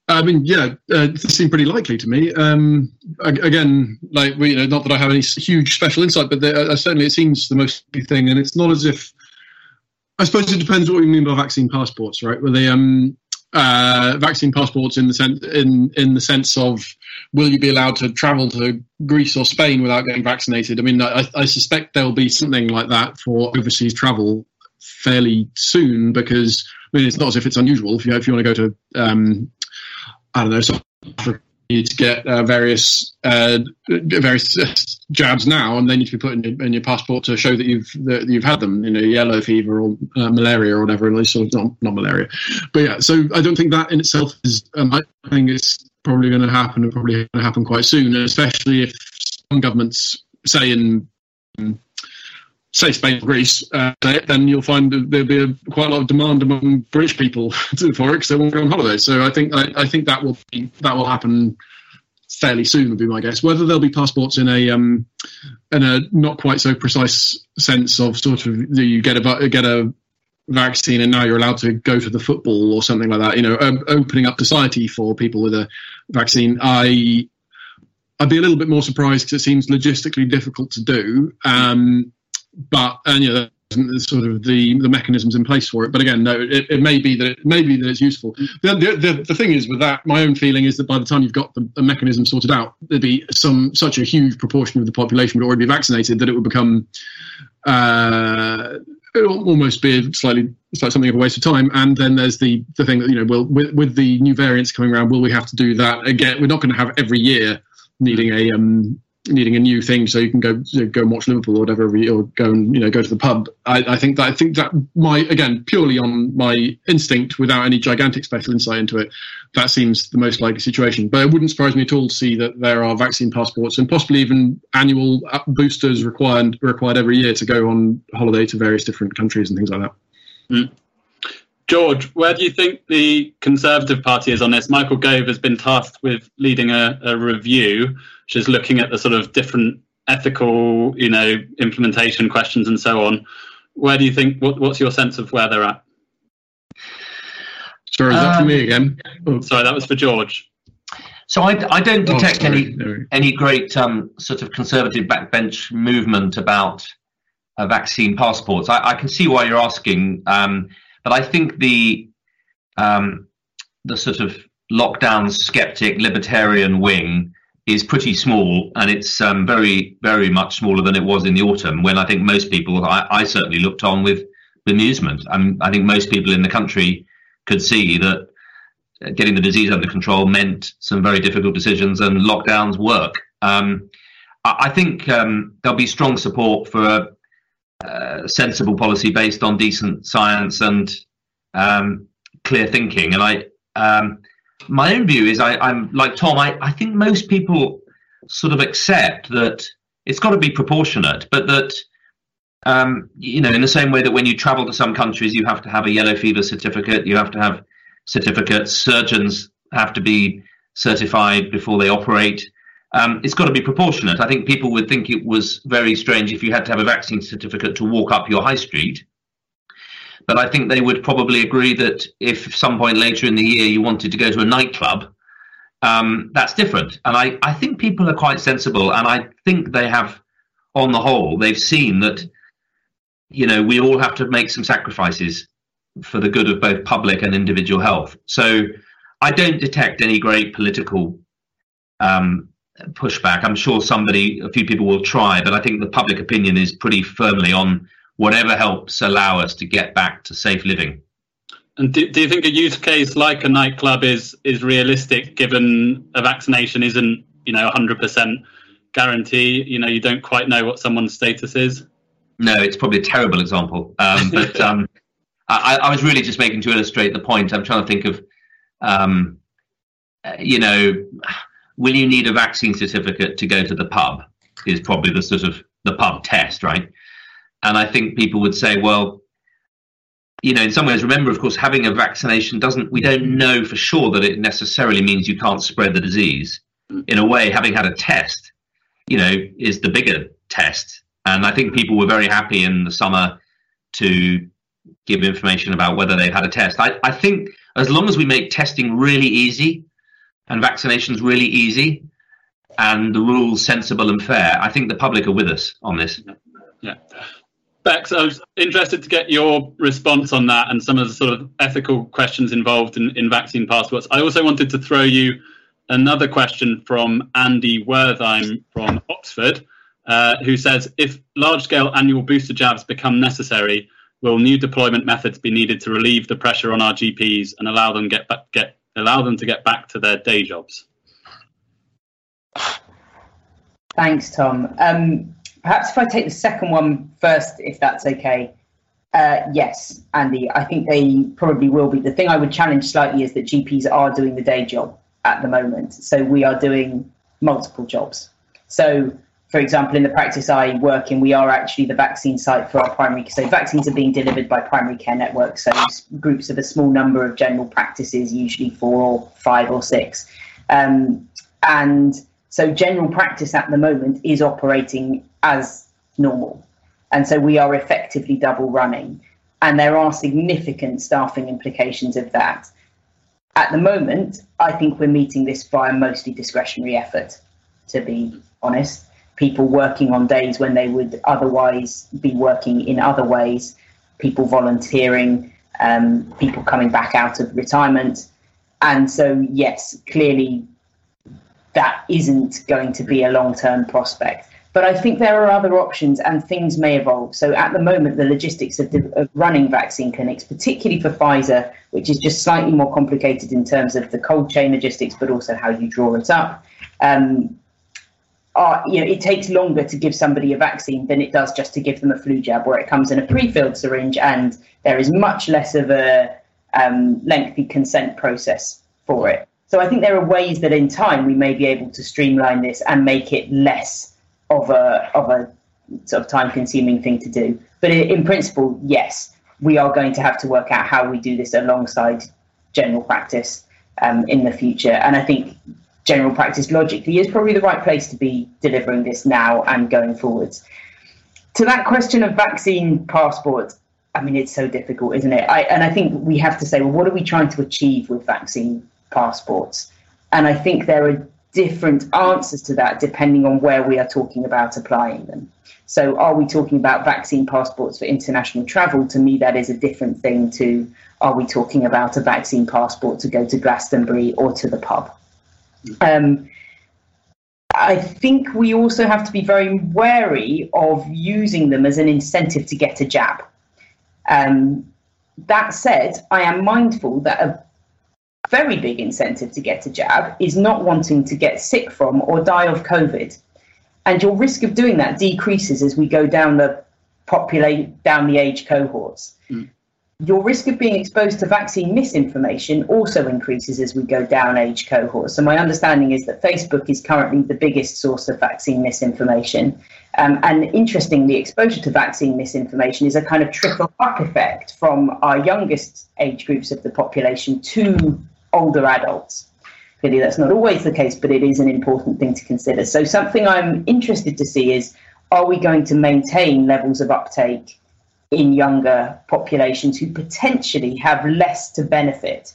I mean, yeah, uh, this seemed pretty likely to me. Um, again, like you know, not that I have any huge special insight, but there, uh, certainly it seems the most thing, and it's not as if. I suppose it depends what we mean by vaccine passports, right? Were they um, uh, vaccine passports in the sense in in the sense of will you be allowed to travel to Greece or Spain without getting vaccinated? I mean, I, I suspect there'll be something like that for overseas travel fairly soon because I mean it's not as if it's unusual if you if you want to go to um, I don't know so you need to get uh, various uh, various jabs now, and they need to be put in your, in your, passport to show that you've that you've had them. You know, yellow fever or uh, malaria or whatever. At least sort of not, not malaria, but yeah. So I don't think that in itself is. Um, I think it's probably going to happen and probably going to happen quite soon, especially if some governments, say in say Spain or Greece, uh, then you'll find there'll be a, quite a lot of demand among British people [laughs] for it because they want to go on holiday. So I think I, I think that will be, that will happen fairly soon would be my guess. Whether there'll be passports in a um, in a not quite so precise sense of sort of you get a get a vaccine and now you're allowed to go to the football or something like that. You know, um, opening up society for people with a vaccine. I I'd be a little bit more surprised because it seems logistically difficult to do. Um, but and you know sort of the the mechanisms in place for it. But again, no, it, it may be that it may be that it's useful. The, the, the, thing is with that, my own feeling is that by the time you've got the, the, mechanism sorted out, there'd be some such a huge proportion of the population would already be vaccinated that it would become. Uh, it'll almost be slightly something of a waste of time. And then there's the the thing that you know, well, with, with the new variants coming around, will we have to do that again? We're not going to have every year needing a um, needing a new thing so you can go you know, go and watch Liverpool or whatever or go and you know go to the pub. I, I, think that I think that my again purely on my instinct without any gigantic special insight into it, that seems the most likely situation. But it wouldn't surprise me at all to see that there are vaccine passports and possibly even annual boosters required required every year to go on holiday to various different countries and things like that. Mm. George, where do you think the Conservative Party is on this? Michael Gove has been tasked with leading a, a review, which is looking at the sort of different ethical, you know, implementation questions and so on. Where do you think? What, what's your sense of where they're at? Sorry, is that um, for me again? Oh. Sorry, that was for George. So I, I don't oh, detect oh, any any great um, sort of conservative backbench movement about uh, vaccine passports. I, I, can see why you're asking. Um, but I think the um, the sort of lockdown skeptic libertarian wing is pretty small, and it's um, very very much smaller than it was in the autumn when I think most people, I, I certainly looked on with amusement. Um, I think most people in the country could see that getting the disease under control meant some very difficult decisions, and lockdowns work. Um, I, I, think um, there'll be strong support for a, uh, sensible policy based on decent science and um, clear thinking. And I, um, my own view is I, am like Tom. I, I think most people sort of accept that it's got to be proportionate, but that um, you know, in the same way that when you travel to some countries, you have to have a yellow fever certificate, you have to have certificates. Surgeons have to be certified before they operate um, it's got to be proportionate. I think people would think it was very strange if you had to have a vaccine certificate to walk up your high street. But I think they would probably agree that if some point later in the year you wanted to go to a nightclub, um, that's different. And I, I think people are quite sensible, and I think they have, on the whole, they've seen that, you know, we all have to make some sacrifices for the good of both public and individual health. So I don't detect any great political um, pushback. I'm sure somebody, a few people will try, but I think the public opinion is pretty firmly on whatever helps allow us to get back to safe living. And do, do you think a use case like a nightclub is is realistic, given a vaccination isn't you know 100% guarantee? You know, you don't quite know what someone's status is. No, it's probably a terrible example. Um, [laughs] but um, I, I, was really just making to illustrate the point. I'm trying to think of, um, you know will you need a vaccine certificate to go to the pub? Is probably the sort of the pub test, right? And I think people would say, well, you know, in some ways, remember, of course, having a vaccination doesn't, we don't mm-hmm. know for sure that it necessarily means you can't spread the disease. Mm-hmm. In a way, having had a test, you know, is the bigger test. And I think people were very happy in the summer to give information about whether they've had a test. I, I think as long as we make testing really easy, and vaccinations really easy and the rules sensible and fair, I think the public are with us on this. Yeah. Bex, I was interested to get your response on that and some of the sort of ethical questions involved in, in vaccine passports. I also wanted to throw you another question from Andy Wertheim from Oxford, uh, who says If large scale annual booster jabs become necessary, will new deployment methods be needed to relieve the pressure on our GPs and allow them get get allow them to get back to their day jobs? Thanks, Tom. Um, perhaps if I take the second one first, if that's okay. Uh, yes, Andy, I think they probably will be. The thing I would challenge slightly is that GPs are doing the day job. at the moment. So we are doing multiple jobs. So, for example, in the practice I work in, we are actually the vaccine site for our primary. Care. So vaccines are being delivered by primary care networks, so groups of a small number of general practices, usually four or five or six. Um, and so general practice at the moment is operating as normal. And so we are effectively double running. And there are significant staffing implications of that. At the moment, I think we're meeting this via mostly discretionary effort, to be honest. People working on days when they would otherwise be working in other ways, people volunteering, um, people coming back out of retirement. And so, yes, clearly that isn't going to be a long term prospect. But I think there are other options and things may evolve. So at the moment, the logistics of, the, of, running vaccine clinics, particularly for Pfizer, which is just slightly more complicated in terms of the cold chain logistics, but also how you draw it up. Um, are, you know, it takes longer to give somebody a vaccine than it does just to give them a flu jab, where it comes in a pre-filled syringe and there is much less of a um, lengthy consent process for it. So I think there are ways that in time we may be able to streamline this and make it less of a of a sort of time consuming thing to do. But in principle, yes, we are going to have to work out how we do this alongside general practice um, in the future. And I think general practice logically is probably the right place to be delivering this now and going forwards. To that question of vaccine passports, I mean, it's so difficult, isn't it? I, and I think we have to say, well, what are we trying to achieve with vaccine passports? And I think there are different answers to that depending on where we are talking about applying them. So, are we talking about vaccine passports for international travel? To me, that is a different thing to are we talking about a vaccine passport to go to Glastonbury or to the pub? Um, I think we also have to be very wary of using them as an incentive to get a jab. Um, that said, I am mindful that a very big incentive to get a jab is not wanting to get sick from or die of COVID. And your risk of doing that decreases as we go down the populate down the age cohorts. Mm. Your risk of being exposed to vaccine misinformation also increases as we go down age cohorts. So my understanding is that Facebook is currently the biggest source of vaccine misinformation. Um, and interestingly, exposure to vaccine misinformation is a kind of trickle up effect from our youngest age groups of the population to older adults. Clearly, that's not always the case, but it is an important thing to consider. So, something I'm interested to see is are we going to maintain levels of uptake in younger populations who potentially have less to benefit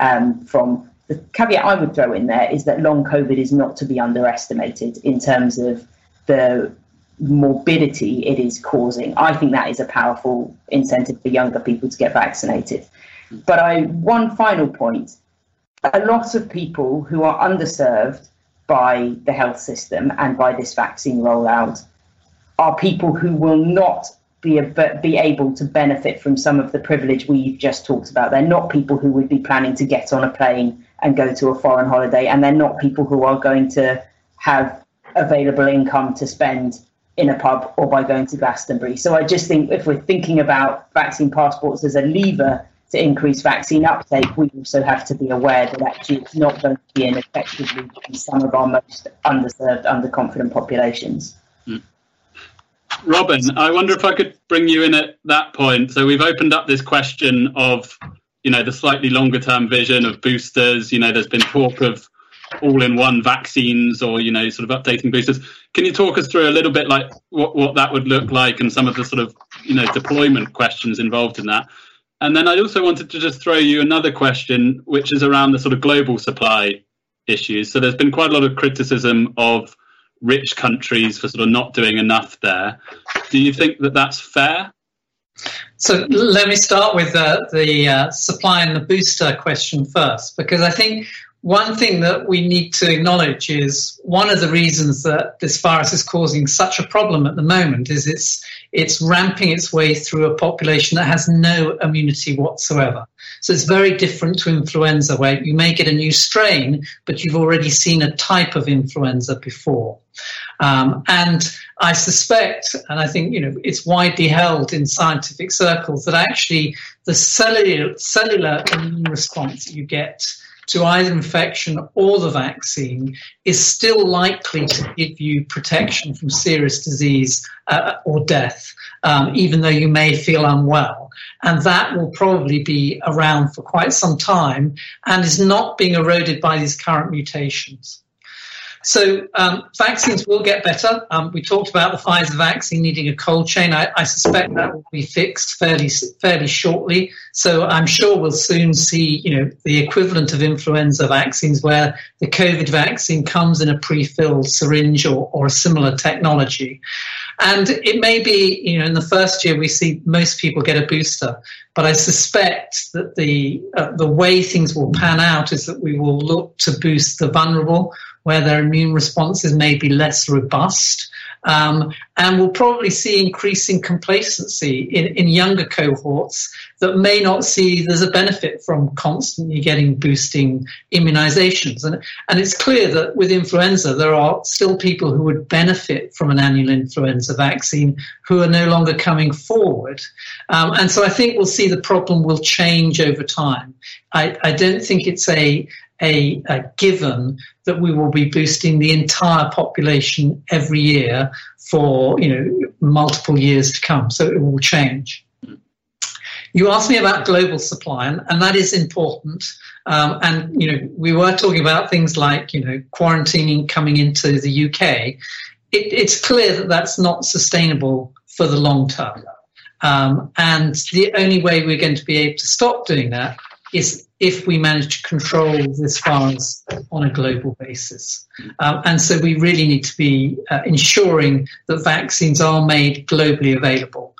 um, from? The caveat I would throw in there is that long COVID is not to be underestimated in terms of the morbidity it is causing. I think that is a powerful incentive for younger people to get vaccinated. But I one final point a lot of people who are underserved by the health system and by this vaccine rollout are people who will not be, a, be able to benefit from some of the privilege we've just talked about. They're not people who would be planning to get on a plane and go to a foreign holiday, and they're not people who are going to have available income to spend in a pub or by going to Glastonbury. So I just think if we're thinking about vaccine passports as a lever to increase vaccine uptake, we also have to be aware that actually it's not going to be an effectively in some of our most underserved, underconfident populations. Mm. Robin, I wonder if I could bring you in at that point. So we've opened up this question of, you know, the slightly longer term vision of boosters. You know, there's been talk of all-in-one vaccines or you know sort of updating boosters can you talk us through a little bit like what, what that would look like and some of the sort of you know deployment questions involved in that and then I also wanted to just throw you another question, which is around the sort of global supply issues. So there's been quite a lot of criticism of rich countries for sort of not doing enough there. Do you think that that's fair? So let me start with the uh, supply and the booster question first, because I think one thing that we need to acknowledge is one of the reasons that this virus is causing such a problem at the moment is it's it's ramping its way through a population that has no immunity whatsoever. So it's very different to influenza, where you may get a new strain, but you've already seen a type of influenza before. Um, and I suspect, and I think you know, it's widely held in scientific circles that actually the cellular, cellular immune response you get to either infection or the vaccine is still likely to give you protection from serious disease uh, or death, um, even though you may feel unwell. And that will probably be around for quite some time and is not being eroded by these current mutations. So um, vaccines will get better. Um, we talked about the Pfizer vaccine needing a cold chain. I, I, suspect that will be fixed fairly fairly shortly. So I'm sure we'll soon see, you know, the equivalent of influenza vaccines, where the COVID vaccine comes in a pre-filled syringe or, or a similar technology. And it may be, you know, in the first year we see most people get a booster, but I suspect that the uh, the way things will pan out is that we will look to boost the vulnerable where their immune responses may be less robust. Um, and we'll probably see increasing complacency in, in younger cohorts that may not see there's a benefit from constantly getting boosting immunizations. And, and it's clear that with influenza, there are still people who would benefit from an annual influenza vaccine who are no longer coming forward. Um, and so I think we'll see the problem will change over time. I, I don't think it's a, a, a, given that we will be boosting the entire population every year for you know multiple years to come. So it will change. You asked me about global supply, and, and that is important. Um, and you know, we were talking about things like you know quarantining coming into the UK. It, it's clear that that's not sustainable for the long term. Um, and the only way we're going to be able to stop doing that is if we manage to control this virus on a global basis. Um, and so we really need to be uh, ensuring that vaccines are made globally available.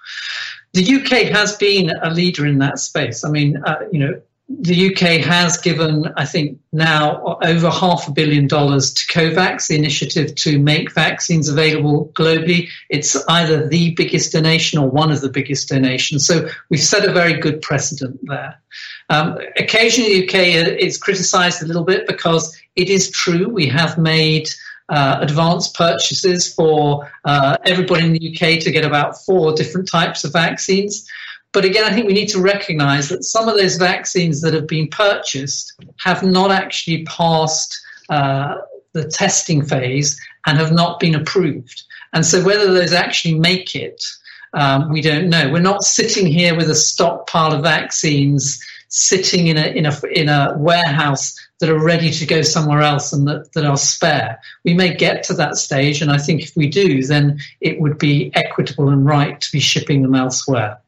The UK has been a leader in that space. I mean, uh, you know, the UK has given, I think, now over half a billion dollars to COVAX, the initiative to make vaccines available globally. It's either the biggest donation or one of the biggest donations. So we've set a very good precedent there. Um, occasionally, the UK is criticised a little bit because it is true we have made uh, advanced purchases for uh, everybody in the UK to get about four different types of vaccines. But again, I think we need to recognize that some of those vaccines that have been purchased have not actually passed uh, the testing phase and have not been approved. And so whether those actually make it, um, we don't know. We're not sitting here with a stockpile of vaccines sitting in a, in a, in a warehouse that are ready to go somewhere else and that, that are spare. We may get to that stage, and I think if we do, then it would be equitable and right to be shipping them elsewhere.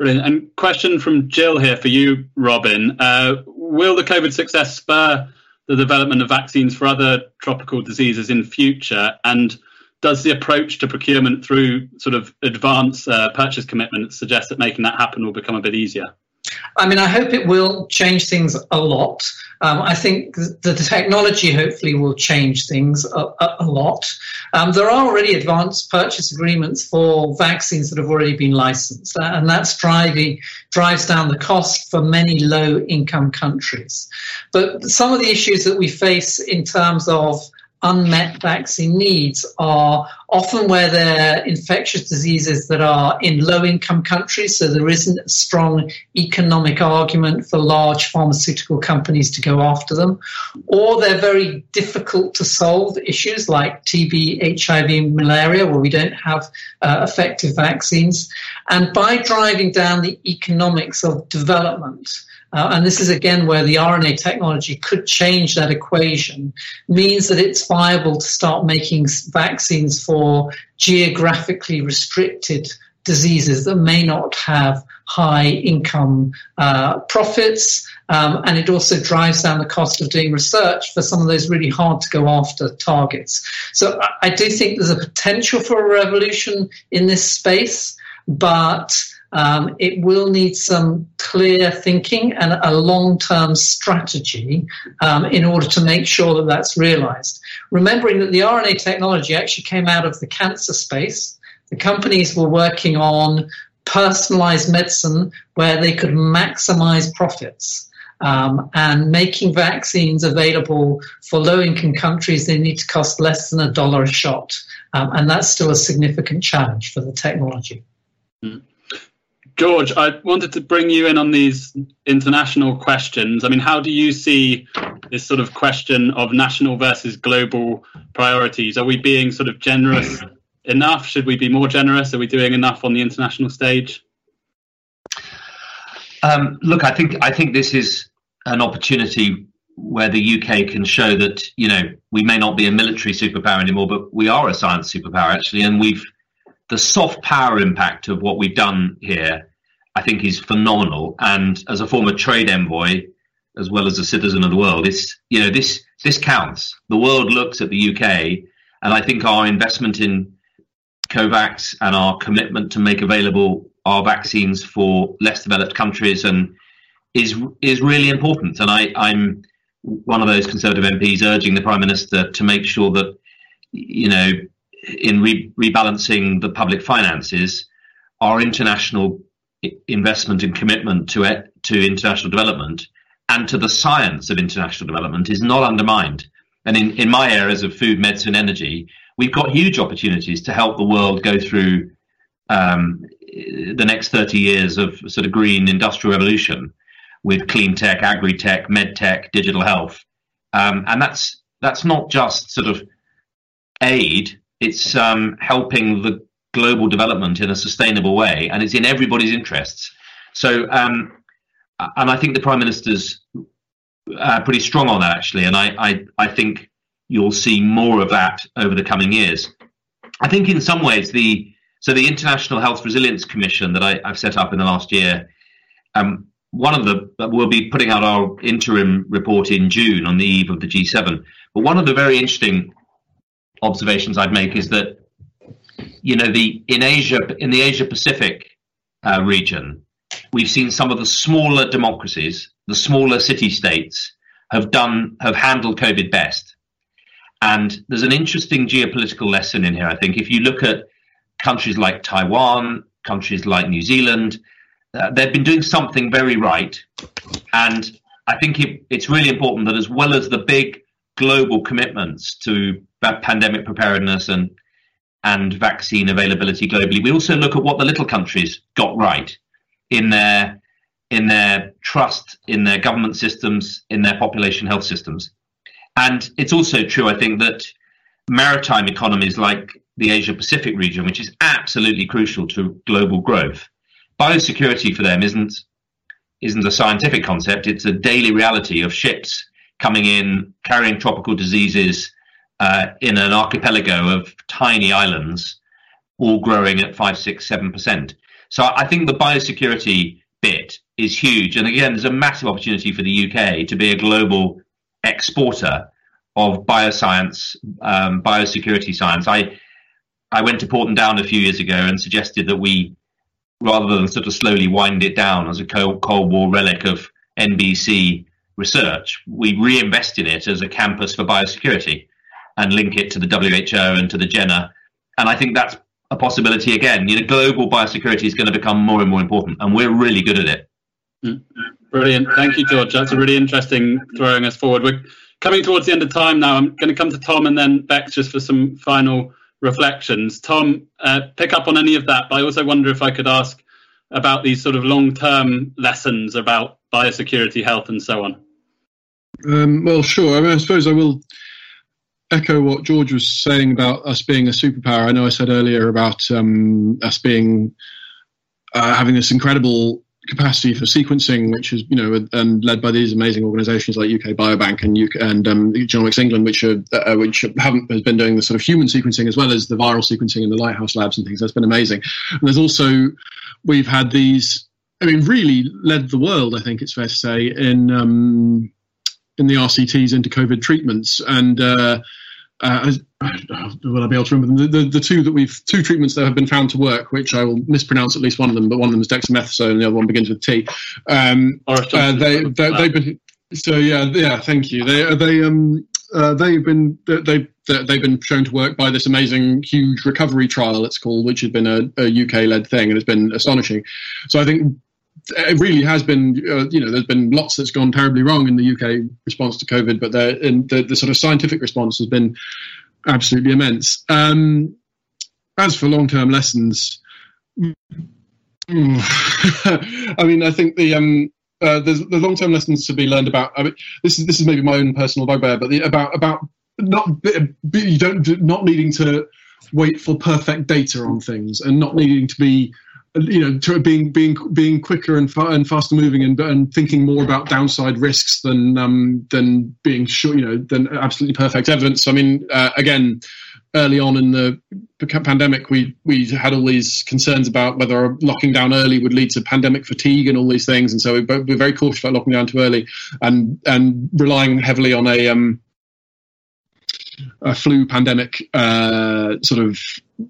Brilliant. And question from Jill here for you, Robin. Uh, will the COVID success spur the development of vaccines for other tropical diseases in future? And does the approach to procurement through sort of advance uh, purchase commitments suggest that making that happen will become a bit easier? I mean, I hope it will change things a lot. Um, I think the technology hopefully will change things a, a, a lot. Um, there are already advanced purchase agreements for vaccines that have already been licensed, uh, and that's driving drives down the cost for many low-income countries. But some of the issues that we face in terms of unmet vaccine needs are often where there are infectious diseases that are in low income countries, so there isn't a strong economic argument for large pharmaceutical companies to go after them, or they're very difficult to solve issues like TB, HIV, malaria, where we don't have uh, effective vaccines. And by driving down the economics of development, uh, and this is again where the RNA technology could change that equation, means that it's viable to start making vaccines for geographically restricted diseases that may not have high income uh, profits. Um, and it also drives down the cost of doing research for some of those really hard to go after targets. So I, I do think there's a potential for a revolution in this space, but um, it will need some clear thinking and a long term strategy um, in order to make sure that that's realized. Remembering that the RNA technology actually came out of the cancer space. The companies were working on personalized medicine where they could maximize profits. Um, and making vaccines available for low income countries, they need to cost less than a dollar a shot. Um, and that's still a significant challenge for the technology. Mm. George, I wanted to bring you in on these international questions. I mean, how do you see this sort of question of national versus global priorities? Are we being sort of generous enough? Should we be more generous? Are we doing enough on the international stage? Um, look, I think I think this is an opportunity where the UK can show that you know we may not be a military superpower anymore, but we are a science superpower actually, and we've the soft power impact of what we've done here. I think is phenomenal, and as a former trade envoy, as well as a citizen of the world, it's you know this this counts. The world looks at the UK, and I think our investment in COVAX and our commitment to make available our vaccines for less developed countries and is is really important. And I, I'm one of those Conservative MPs urging the Prime Minister to make sure that you know in re- rebalancing the public finances, our international investment and commitment to it, to international development and to the science of international development is not undermined. And in, in my areas of food, medicine, energy, we've got huge opportunities to help the world go through um, the next 30 years of sort of green industrial revolution with clean tech, agri tech, med tech, digital health. Um, and that's that's not just sort of aid, it's um, helping the global development in a sustainable way, and it's in everybody's interests. So, um, and I think the Prime Minister's uh, pretty strong on that, actually, and I, I, I think you'll see more of that over the coming years. I think in some ways the so the International Health Resilience Commission that I, have set up in the last year, um, one of the we'll be putting out our interim report in June on the eve of the G7. But one of the very interesting observations I'd make is that you know the in Asia in the Asia Pacific uh, region, we've seen some of the smaller democracies, the smaller city states, have done have handled COVID best. And there's an interesting geopolitical lesson in here, I think. If you look at countries like Taiwan, countries like New Zealand, uh, they've been doing something very right. And I think it, it's really important that, as well as the big global commitments to pandemic preparedness and and vaccine availability globally, we also look at what the little countries got right in their in their trust in their government systems, in their population health systems. And it's also true, I think, that maritime economies like the Asia Pacific region, which is absolutely crucial to global growth, biosecurity for them isn't isn't a scientific concept. It's a daily reality of ships coming in carrying tropical diseases uh, in an archipelago of tiny islands, all growing at five, six, seven percent. So I think the biosecurity bit is huge, and again, there's a massive opportunity for the UK to be a global exporter of bioscience, um, biosecurity science. I I went to Porton Down a few years ago and suggested that we, rather than sort of slowly wind it down as a Cold War relic of NBC research, we reinvest in it as a campus for biosecurity and link it to the WHO and to the JENA. And I think that's a possibility again. You know, global biosecurity is going to become more and more important, and we're really good at it. Mm. Brilliant. Thank you, George. That's a really interesting throwing us forward. We're coming towards the end of time now. I'm going to come to Tom and then Bex just for some final reflections. Tom, uh, pick up on any of that, but I also wonder if I could ask about these sort of long term lessons about biosecurity, health, and so on. Um, well, sure. I, mean, I suppose I will echo what George was saying about us being a superpower. I know I said earlier about um, us being uh, having this incredible capacity for sequencing, which is you know and led by these amazing organisations like UK Biobank and UK, and um, Genomics England, which are uh, which haven't has been doing the sort of human sequencing as well as the viral sequencing in the Lighthouse labs and things. That's been amazing. And there's also we've had these. I mean, really led the world. I think it's fair to say in um, in the RCTs into COVID treatments and. Uh, uh, will I be able to remember them? The, the, the, two that we've two treatments that have been found to work, which I will mispronounce at least one of them, but one of them is dexamethasone, and the other one begins with T. Um, uh, they, they, have been so yeah yeah thank you. They they um uh, they've been they they've been shown to work by this amazing huge recovery trial it's called, which has been a, a UK led thing and it's been astonishing. So I think it really has been, uh, you know, there's been lots that's gone terribly wrong in the UK response to COVID, but the, the, the sort of scientific response has been absolutely immense. Um, as for long term lessons, [laughs] I mean, I think the um, uh, there's the long-term lessons to be learned about. I mean, this is this is maybe my own personal bugbear, but the, about about not you don't not needing to wait for perfect data on things and not needing to be you know to being being being quicker and, fa- and faster moving and, and thinking more about downside risks than um, than being sure you know than absolutely perfect evidence. I mean, uh, again, early on in the pandemic, we we had all these concerns about whether locking down early would lead to pandemic fatigue and all these things, and so we, we're very cautious about locking down too early and and relying heavily on a um, a flu pandemic uh, sort of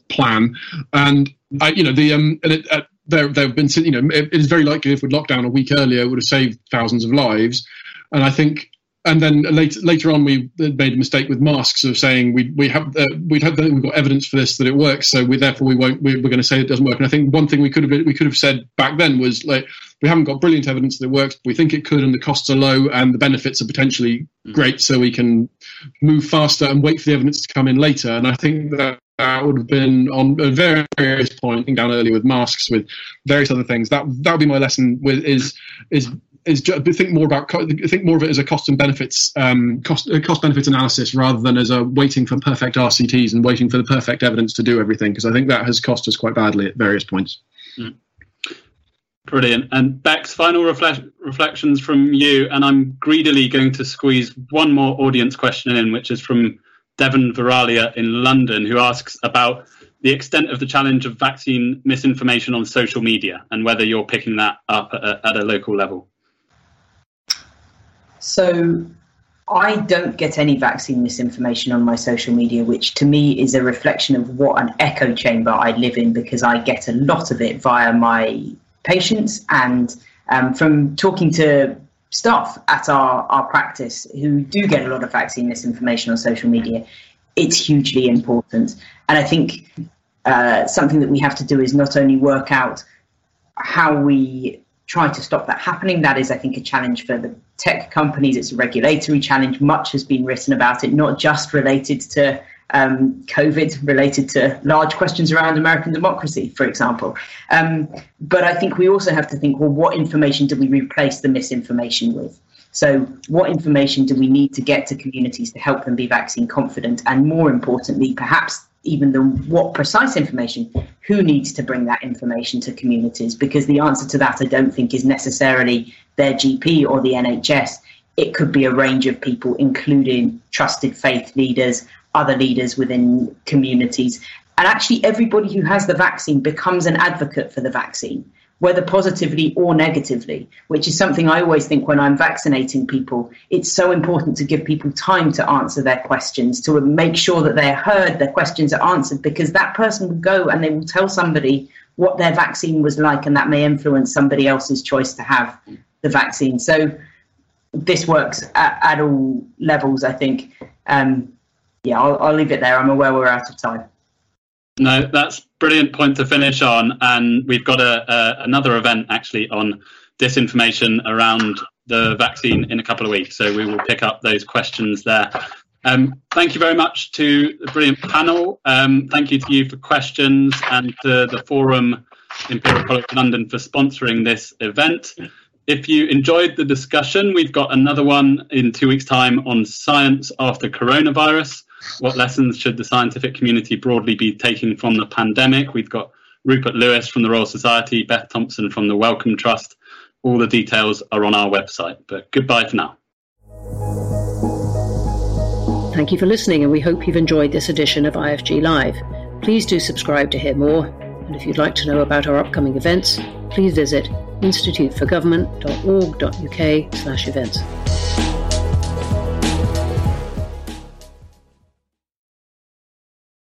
plan. And I, you know, the um, and it, uh, there there have been, you know, it, it is very likely if we'd locked down a week earlier, it would have saved thousands of lives. And I think and then later later on we made a mistake with masks of saying we we have uh, we have we've got evidence for this that it works so we therefore we won't we, are going to say it doesn't work and I think one thing we could have we could have said back then was like we haven't got brilliant evidence that it works but we think it could and the costs are low and the benefits are potentially mm. great so we can move faster and wait for the evidence to come in later and I think that that would have been on a various points down earlier with masks with various other things that that would be my lesson with is is is just, think more about think more of it as a cost and benefits um, cost uh, cost benefit analysis rather than as a waiting for perfect RCTs and waiting for the perfect evidence to do everything because I think that has cost us quite badly at various points. Mm. Brilliant. And Bex, final reflect- reflections from you, and I'm greedily going to squeeze one more audience question in, which is from Devon Viralia in London, who asks about the extent of the challenge of vaccine misinformation on social media and whether you're picking that up at a, at a local level. So I don't get any vaccine misinformation on my social media, which to me is a reflection of what an echo chamber I live in because I get a lot of it via my patients and um, from talking to staff at our, our practice who do get a lot of vaccine misinformation on social media. It's hugely important. And I think uh, something that we have to do is not only work out how we try to stop that happening. That is, I think, a challenge for the tech companies. It's a regulatory challenge. Much has been written about it, not just related to um, COVID, related to large questions around American democracy, for example. Um, but I think we also have to think well, what information do we replace the misinformation with? So, what information do we need to get to communities to help them be vaccine confident? And more importantly, perhaps even the what precise information, who needs to bring that information to communities? Because the answer to that, I don't think, is necessarily their GP or the NHS. It could be a range of people, including trusted faith leaders, other leaders within communities. And actually, everybody who has the vaccine becomes an advocate for the vaccine whether positively or negatively, which is something I always think when I'm vaccinating people. It's so important to give people time to answer their questions, to make sure that they're heard, their questions are answered, because that person will go and they will tell somebody what their vaccine was like, and that may influence somebody else's choice to have the vaccine. So this works at, at all levels, I think. Um, yeah, I'll, I'll leave it there. I'm aware we're out of time. No, that's a brilliant point to finish on. And we've got a, a, another event actually on disinformation around the vaccine in a couple of weeks. So we will pick up those questions there. Um, thank you very much to the brilliant panel. Um, thank you to you for questions and to the Forum Imperial College London for sponsoring this event. If you enjoyed the discussion, we've got another one in two weeks' time on science after coronavirus. What lessons should the scientific community broadly be taking from the pandemic? We've got Rupert Lewis from the Royal Society, Beth Thompson from the Wellcome Trust. All the details are on our website. But goodbye for now. Thank you for listening, and we hope you've enjoyed this edition of IFG Live. Please do subscribe to hear more, and if you'd like to know about our upcoming events, please visit instituteforgovernment.org.uk/events.